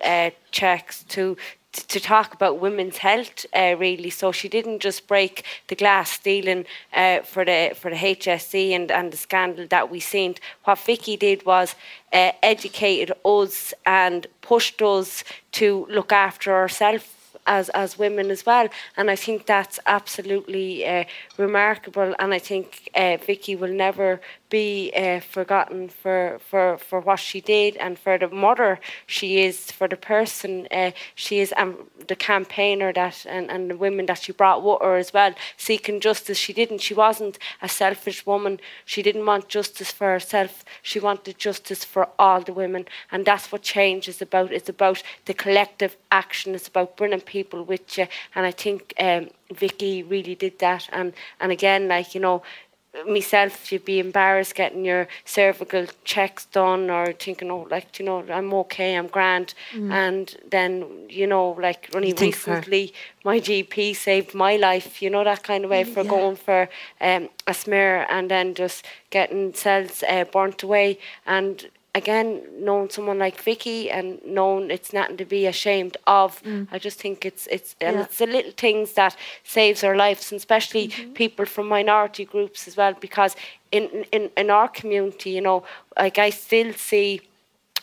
checks, to to talk about women's health uh, really. So she didn't just break the glass ceiling uh, for the for the HSE and, and the scandal that we seen. What Vicky did was uh, educated us and pushed us to look after ourselves as as women as well. And I think that's absolutely uh, remarkable. And I think uh, Vicky will never be uh, forgotten for, for, for what she did and for the mother she is, for the person uh, she is, and the campaigner that and, and the women that she brought with her as well, seeking justice. She didn't, she wasn't a selfish woman. She didn't want justice for herself. She wanted justice for all the women. And that's what change is about. It's about the collective action. It's about bringing people with you. And I think um, Vicky really did that. And, and again, like, you know, myself, you'd be embarrassed getting your cervical checks done or thinking, oh, like, you know, I'm okay, I'm grand. Mm. And then, you know, like only recently, my GP saved my life, you know, that kind of way for yeah. going for um, a smear and then just getting cells uh, burnt away. And again, knowing someone like Vicky and knowing it's nothing to be ashamed of, mm. I just think it's it's and yeah. it's the little things that saves our lives, and especially mm-hmm. people from minority groups as well. Because in in in our community, you know, like I still see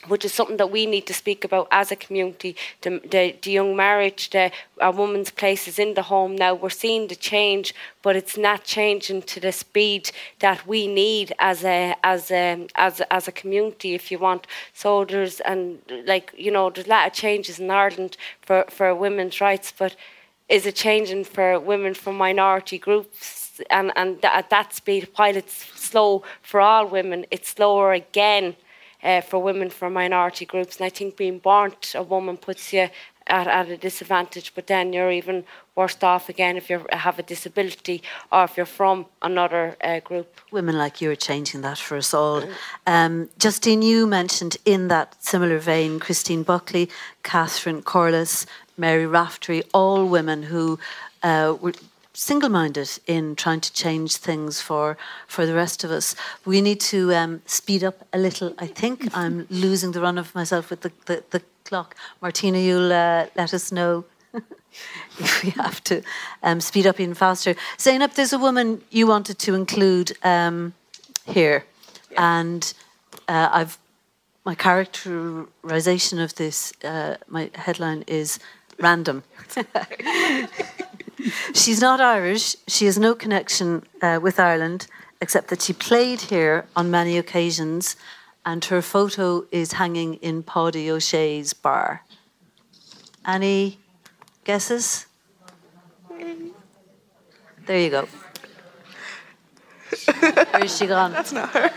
which is something that we need to speak about as a community. The, the, the young marriage, the, a woman's place is in the home now. We're seeing the change, but it's not changing to the speed that we need as a as a as a, as a community, if you want. So there's and like you know, there's a lot of changes in Ireland for for women's rights, but is it changing for women from minority groups? And and th- at that speed, while it's slow for all women, it's slower again uh, for women from minority groups. And I think being born a woman puts you at, at a disadvantage, but then you're even worse off again if you have a disability or if you're from another uh, group. Women like you are changing that for us all. Um, Justine, you mentioned in that similar vein Christine Buckley, Catherine Corless, Mary Raftery, all women who uh, were single minded in trying to change things for, for the rest of us. We need to um, speed up a little. I think *laughs* I'm losing the run of myself with the, the, the clock. Martina, you'll uh, let us know *laughs* if we have to um, speed up even faster. Zainab, there's a woman you wanted to include um, here, yeah. and uh, I've my characterization of this. Uh, my headline is random. *laughs* She's not Irish. She has no connection uh, with Ireland, except that she played here on many occasions, and her photo is hanging in Paddy O'Shea's bar. Any guesses? There you go. *laughs* Where's she gone? That's not her.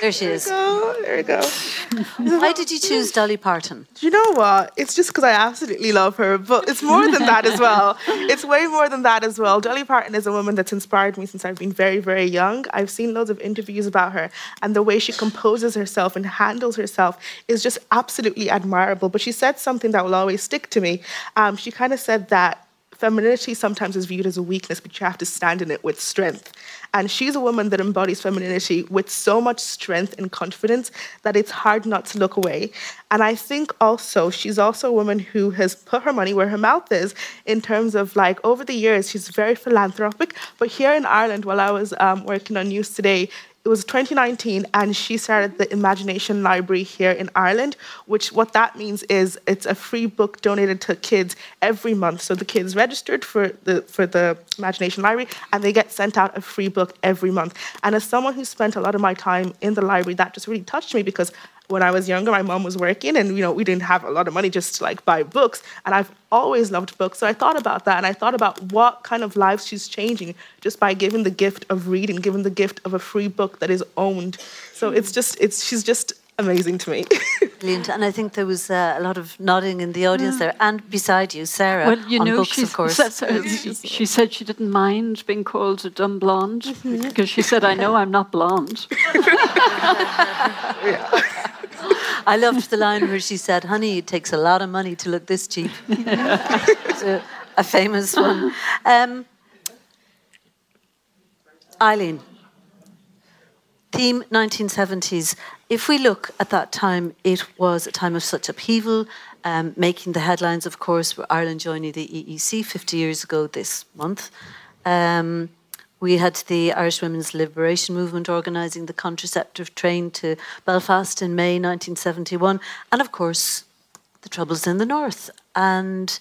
There she is. There we go. *laughs* Why did you choose Dolly Parton? Do you know what? It's just because I absolutely love her, but it's more than that as well. *laughs* It's way more than that as well. Dolly Parton is a woman that's inspired me since I've been very, very young. I've seen loads of interviews about her, and the way she composes herself and handles herself is just absolutely admirable. But she said something that will always stick to me. Um, she kind of said that femininity sometimes is viewed as a weakness, but you have to stand in it with strength. And she's a woman that embodies femininity with so much strength and confidence that it's hard not to look away. And I think also she's also a woman who has put her money where her mouth is in terms of like over the years, she's very philanthropic. But here in Ireland, while I was um, working on news2day, it was 2019 and she started the imagination library here in ireland which what that means is it's a free book donated to kids every month. So the kids registered for the for the imagination library and they get sent out a free book every month. And as someone who spent a lot of my time in the library that just really touched me because when I was younger, my mom was working, and you know we didn't have a lot of money just to like buy books. And I've always loved books, so I thought about that, and I thought about what kind of lives she's changing just by giving the gift of reading, giving the gift of a free book that is owned. So it's just it's she's just amazing to me. *laughs* Brilliant. And I think there was uh, a lot of nodding in the audience there. And beside you, Sarah, Well, you on know, books, of course. that's- uh, *laughs* she, she said she didn't mind being called a dumb blonde because she said, I know I'm not blonde. *laughs* I loved the line where she said, Honey, it takes a lot of money to look this cheap. *laughs* A famous one. Um, Eileen, theme 1970s. If we look at that time, it was a time of such upheaval, um, making the headlines, of course, were Ireland joining the EEC 50 years ago this month. Um, we had the Irish Women's Liberation Movement organising the contraceptive train to Belfast in May 1971, and of course, the Troubles in the North. And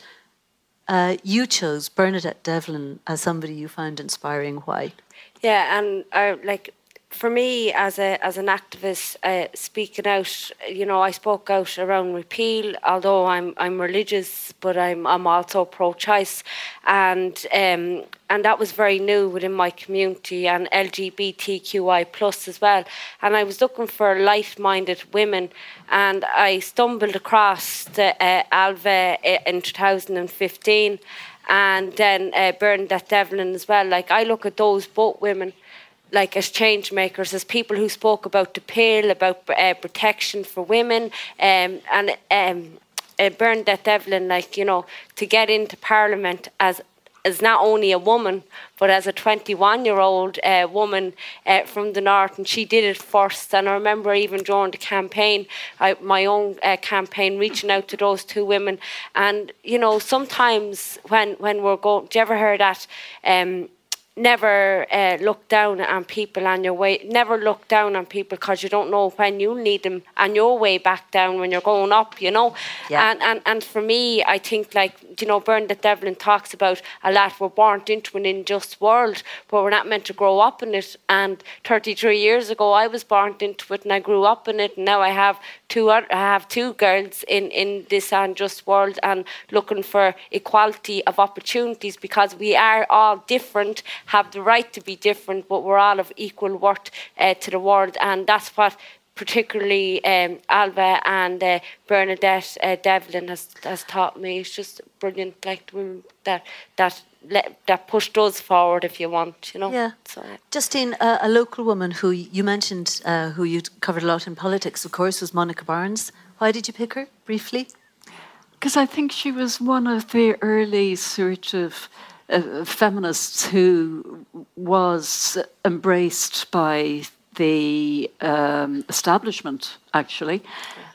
uh, you chose Bernadette Devlin as somebody you found inspiring. Why? Yeah, and I like for me as a as an activist, uh, speaking out. You know, I spoke out around repeal. Although I'm I'm religious, but I'm I'm also pro-choice, and um, and that was very new within my community and LGBTQI plus as well. And I was looking for like-minded women, and I stumbled across the uh, Ailbhe uh, in 2015 and then uh, Bernadette Devlin as well. Like I look at those both women like as change makers, as people who spoke about the pill, about uh, protection for women, um, and um, uh, Bernadette Devlin, like you know, to get into Parliament as as not only a woman but as a 21 year old uh, woman uh, from the north and she did it first. And i remember even during the campaign I, my own uh, campaign reaching out to those two women. And you know sometimes when when we're going do you ever hear that um, never uh, look down on people on your way never look down on people because you don't know when you need them on your way back down when you're going up you know Yeah. and, and and for me i think like you know bernadette devlin talks about a lot we're born into an unjust world but we're not meant to grow up in it and 33 years ago i was born into it and i grew up in it and now i have two i have two girls in in this unjust world and looking for equality of opportunities because we are all different have the right to be different but we're all of equal worth uh, to the world and that's what particularly um, Ailbhe and uh, Bernadette uh, Devlin has has taught me. It's just brilliant, like the women that that let, that pushed us forward, if you want, you know. Yeah. So, uh, Justine, a, a local woman who you mentioned, uh, who you covered a lot in politics, of course, was Monica Barnes. Why did you pick her, briefly? Because I think she was one of the early sort of uh, feminists who was embraced by the um, establishment, actually.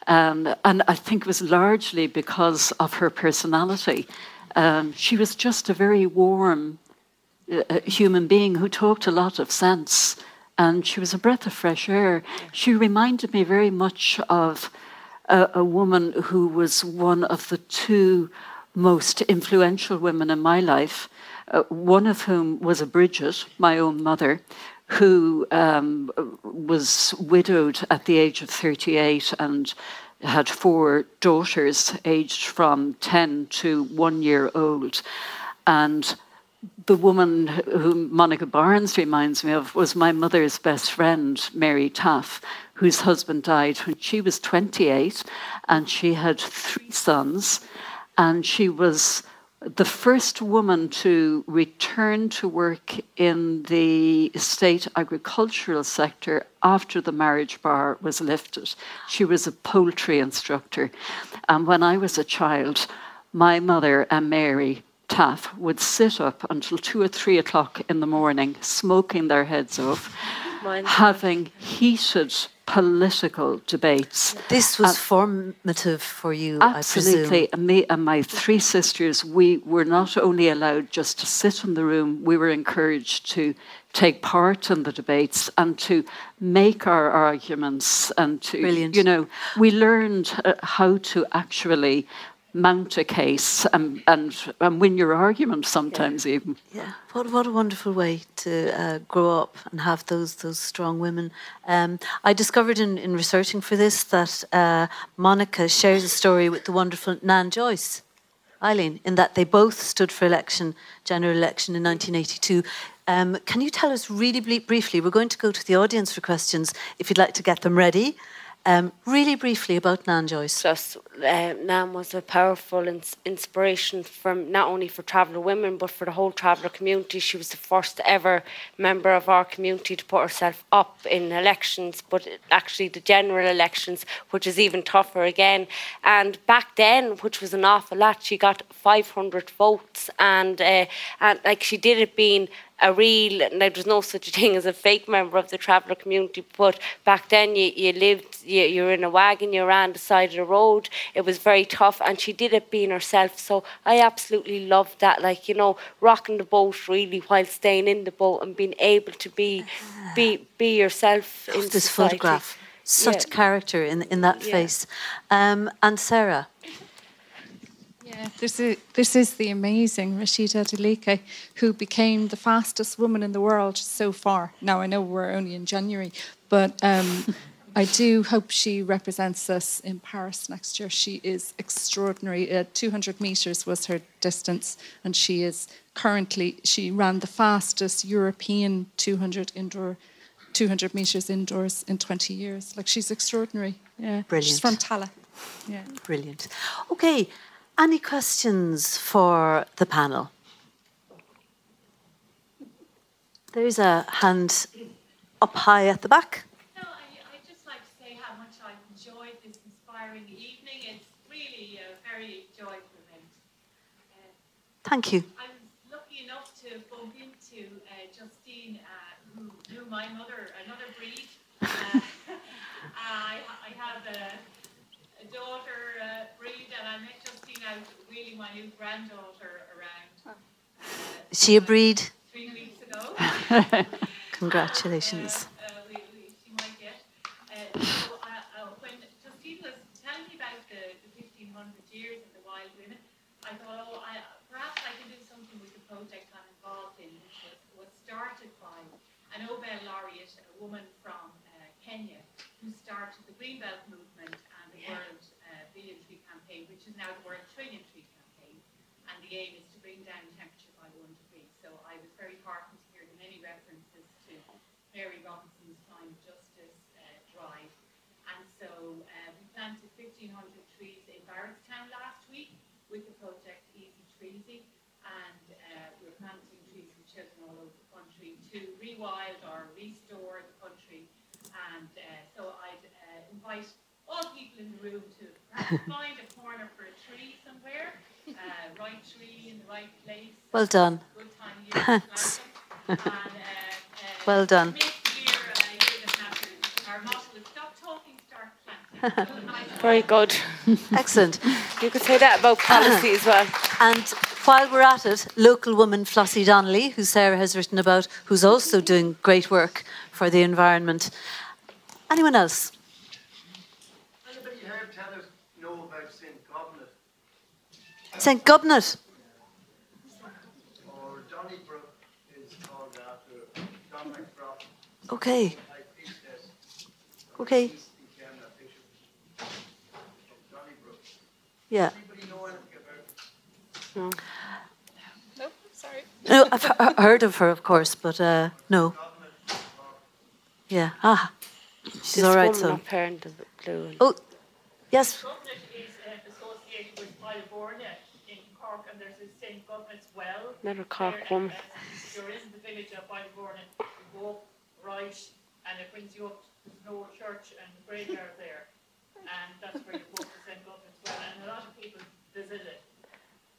Um, and I think it was largely because of her personality. Um, she was just a very warm uh, uh, human being who talked a lot of sense. And she was a breath of fresh air. She reminded me very much of a, a woman who was one of the two most influential women in my life, uh, one of whom was a Bridget, my own mother, who um, was widowed at the age of 38 and had four daughters aged from 10 to one year old. And the woman whom Monica Barnes reminds me of was my mother's best friend, Mary Taff, whose husband died when she was 28 and she had three sons. And she was the first woman to return to work in the state agricultural sector after the marriage bar was lifted. She was a poultry instructor. And when I was a child, my mother and Mary Taff would sit up until two or three o'clock in the morning, smoking their heads off, having heated political debates. This was formative for you, I presume. Absolutely. And me and my three sisters, we were not only allowed just to sit in the room, we were encouraged to take part in the debates and to make our arguments and to, Brilliant. you know, we learned uh, how to actually mount a case and, and, and win your argument sometimes even. Yeah, what what a wonderful way to uh, grow up and have those those strong women. Um, I discovered in, in researching for this that uh, Monica shares a story with the wonderful Nan Joyce, Eileen, in that they both stood for election, general election in 1982. Um, can you tell us really briefly? We're going to go to the audience for questions if you'd like to get them ready. Um, really briefly about Nan Joyce. Just uh, Nan was a powerful ins- inspiration from not only for traveller women but for the whole traveller community. She was the first ever member of our community to put herself up in elections, but actually the general elections, which is even tougher again. And back then, which was an awful lot, she got 500 votes, and uh, and like she did it being a real, now there's no such a thing as a fake member of the traveller community, but back then you, you lived, you, you were in a wagon, you ran the side of the road, it was very tough, and she did it being herself. So I absolutely loved that, like, you know, rocking the boat really while staying in the boat and being able to be be, be yourself in this society. photograph. Such Yeah. character in, in that Yeah. face. Um, and Sarah. Yeah, this is this is the amazing Rhasidat Adeleke, who became the fastest woman in the world so far. Now I know we're only in January, but um, *laughs* I do hope she represents us in Paris next year. She is extraordinary. Uh, 200 meters was her distance, and she is currently she ran the fastest European 200 indoor. 200 meters indoors in 20 years. Like she's extraordinary. Yeah. Brilliant. She's from Tallaght. Yeah. Brilliant. Okay, any questions for the panel? There's a hand up high at the back. No, I, I'd just like to say how much I've enjoyed this inspiring evening. It's really a very joyful event. Uh, Thank you. I was lucky enough to bump into uh, Justine, uh, who knew my mother, another breed. Uh, *laughs* I, I have a, a daughter uh, breed, and I met Justine out wheeling my new granddaughter around Is she a breed? three weeks ago. *laughs* Congratulations. uh, we, we, she might get. Uh, so, uh, uh, when Justine was telling me about the, the 1500 years of the wild women, I thought, oh, I, perhaps I can do something with the project I'm involved in, which was, was started by an Nobel laureate, a woman from uh, Kenya, who started the Greenbelt movement and the World uh, Billion Tree Campaign, which is now the World Trillion Tree Campaign. And the aim is to bring down temperature by one degree. So I was very heartened to hear the many references to Mary Robinson's of Justice uh, drive. And so uh, we planted 1,500 trees in Barrettstown last week with the project Easy Treesy. And uh, we're planting trees with children all over the country to rewild or restore the country. And uh, so I'd uh, invite all people in the room to find a corner for a tree somewhere, uh, right tree in the right place. Well done. Good time of year to plant Thanks. And, uh, uh, Well done. Make the year a year that matters. Our motto is stop talking, start planting. So a nice Very good. Excellent. You could say that about policy as well. *coughs* And while we're at it, local woman Flossie Donnelly, who Sarah has written about, who's also doing great work for the environment. Anyone else? Anybody here tell us know about St. Gobnait St. Gobnait. or Donnybrook is called after Okay, okay, East became a bishop of Donnybrook. yeah. Anybody know anything about No, I've heard of her, of course, but uh, no. Yeah. Ah, she's This all right. woman So. up the blue. and- Oh, yes. Is uh, associated with Ballyvourney in Cork, and there's a St. Well. Another Cork there, woman. and, You're in the village of Ballyvourney, you go right, and it brings you up to the old church and graveyard there. And that's where you go to St. Gobnait's Well, and a lot of people visit it.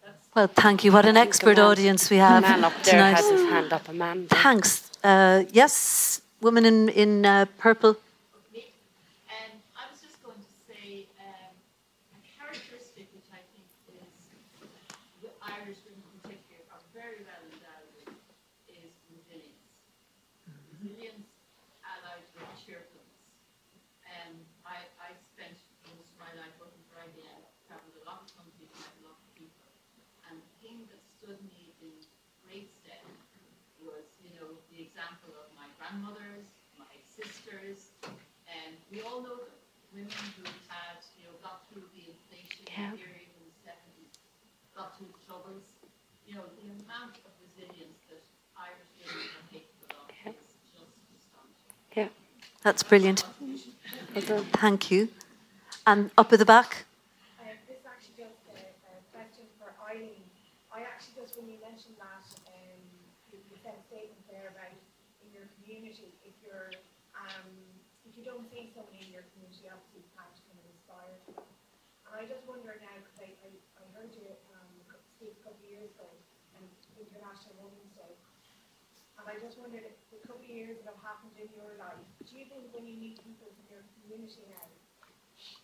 That's Well, thank you. What an expert audience we The have man up there tonight. has his hand up. A man. Thanks. Uh, yes, woman in in uh, purple. And I was just going to say, um, a characteristic which I think is, the Irish women in particular are very well endowed with is resilience. Resilience allied with cheerfulness. Um, I, I spent most of my life working for IBM, traveled a lot of countries, met a lot of people. And the thing that stood me in great stead was, you know, the example of my grandmothers, my sisters, and we all know them. Women who had, you know, got through the inflation Yeah. period in the seventies, got through the troubles. You know, the amount of resilience that Irish women are capable of is just astonishing. Yeah. That's brilliant. Thank you. And up at the back. Uh, this is actually just a, question for Eileen. I actually just, when you mentioned that, um, you, said a statement there about in your community, if um, you don't see someone in your community, obviously can't kind of. And I just wonder now, because I, heard you um, speak a couple of years ago, and International Women's Day, and I just wondered, if the couple of years that have happened in your life, do you think when you meet people in your community now,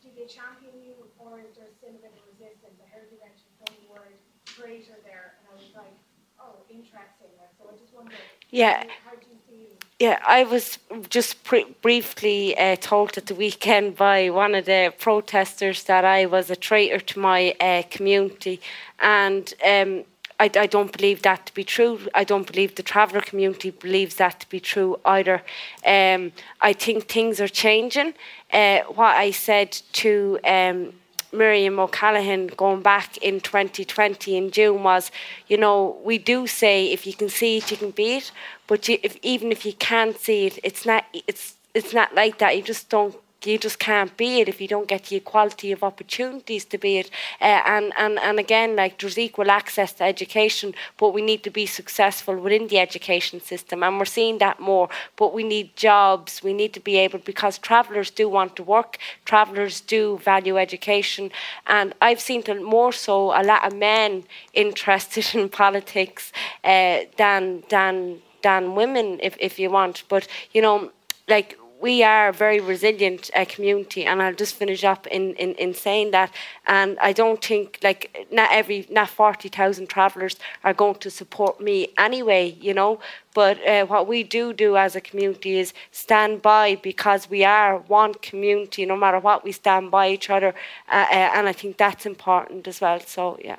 do they champion you or is there still a bit of resistance? I heard you mention funny word traitor there and I was like, oh, interesting. So I just wondered, Yeah. how do you feel? Yeah, I was just pr- briefly uh, told at the weekend by one of the protesters that I was a traitor to my uh, community, and um, I, I don't believe that to be true. I don't believe the traveller community believes that to be true either. Um, I think things are changing. Uh, what I said to um, Miriam O'Callaghan going back in 2020 in June was, you know, we do say if you can see it, you can be it. But you, if, even if you can't see it, it's not. It's it's not like that. You just don't. You just can't be it if you don't get the equality of opportunities to be it. Uh, and, and, and again, like there's equal access to education, but we need to be successful within the education system. And we're seeing that more. But we need jobs. We need to be able, because travellers do want to work, travellers do value education. And I've seen more so a lot of men interested *laughs* in politics uh, than, than, than women, if, if you want. But, you know, like we are a very resilient uh, community and I'll just finish up in, in, in saying that. And I don't think like not every not 40,000 travellers are going to support me anyway you know? But uh, what we do do as a community is stand by because we are one community no matter what we stand by each other. Uh, uh, and I think that's important as well. So yeah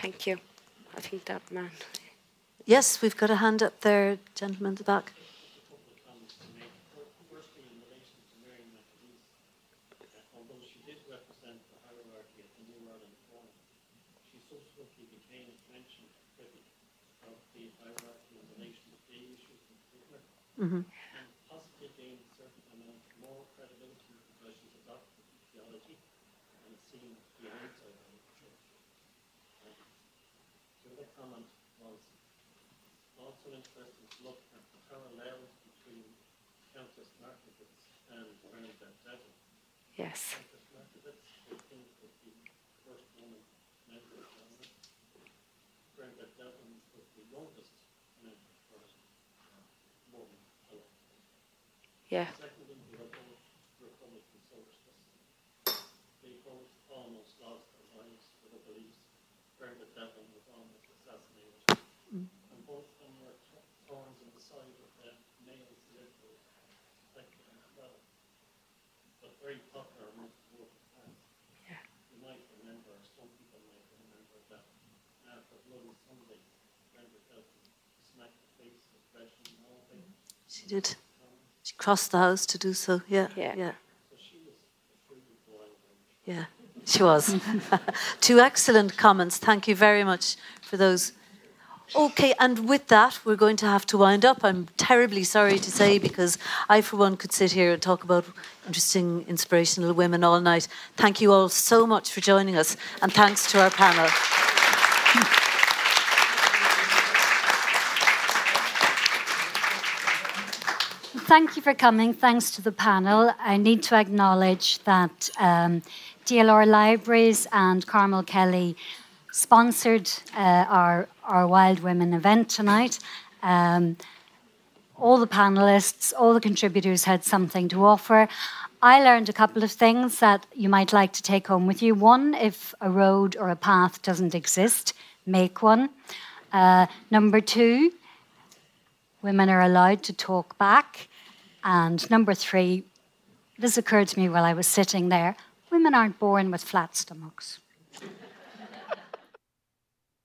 thank you. I think that man. Yes, we've got a hand up there, gentleman at the back. Firstly, in relation to Mary McAleese, although she did represent the hierarchy at the New Ireland Forum, she subsequently became mentioned critic of the hierarchy in relation to gay issues in particular, Mhm. and possibly gained a certain amount more credibility because she's adopted the theology and is seen to be an insider in the church. And The other comment was also interesting to look at the parallels between Countess Markievicz and Bernadette Devlin. Yes. Countess Markievicz, I think, was the first woman member of Parliament. Bernadette Devlin was the youngest member of Parliament, uh, woman alive. Yeah. Secondly, they were both Republican socialists. They both almost lost their lives for their beliefs. Bernadette Devlin was almost assassinated. And both of them were th- thorns in the side of the male political spectrum as well. But very popular amongst the working class. Yeah. You might remember, some people might remember that after Bloody Sunday, Bernadette Devlin smacked the face of Gresham and all that. She did. She crossed the house to do so. Yeah. Yeah. Yeah. So she was a truly wild wench. Yeah. She was. *laughs* Two excellent comments. Thank you very much for those. Okay, and with that, we're going to have to wind up. I'm terribly sorry to say because I, for one, could sit here and talk about interesting, inspirational women all night. Thank you all so much for joining us, and thanks to our panel. Thank you for coming. Thanks to the panel. I need to acknowledge that um, DLR Libraries and Carmel Kelly sponsored uh, our, our Wild Women event tonight. Um, all the panelists, all the contributors had something to offer. I learned a couple of things that you might like to take home with you. One, if a road or a path doesn't exist, make one. Uh, number two, women are allowed to talk back. And number three, this occurred to me while I was sitting there women aren't born with flat stomachs.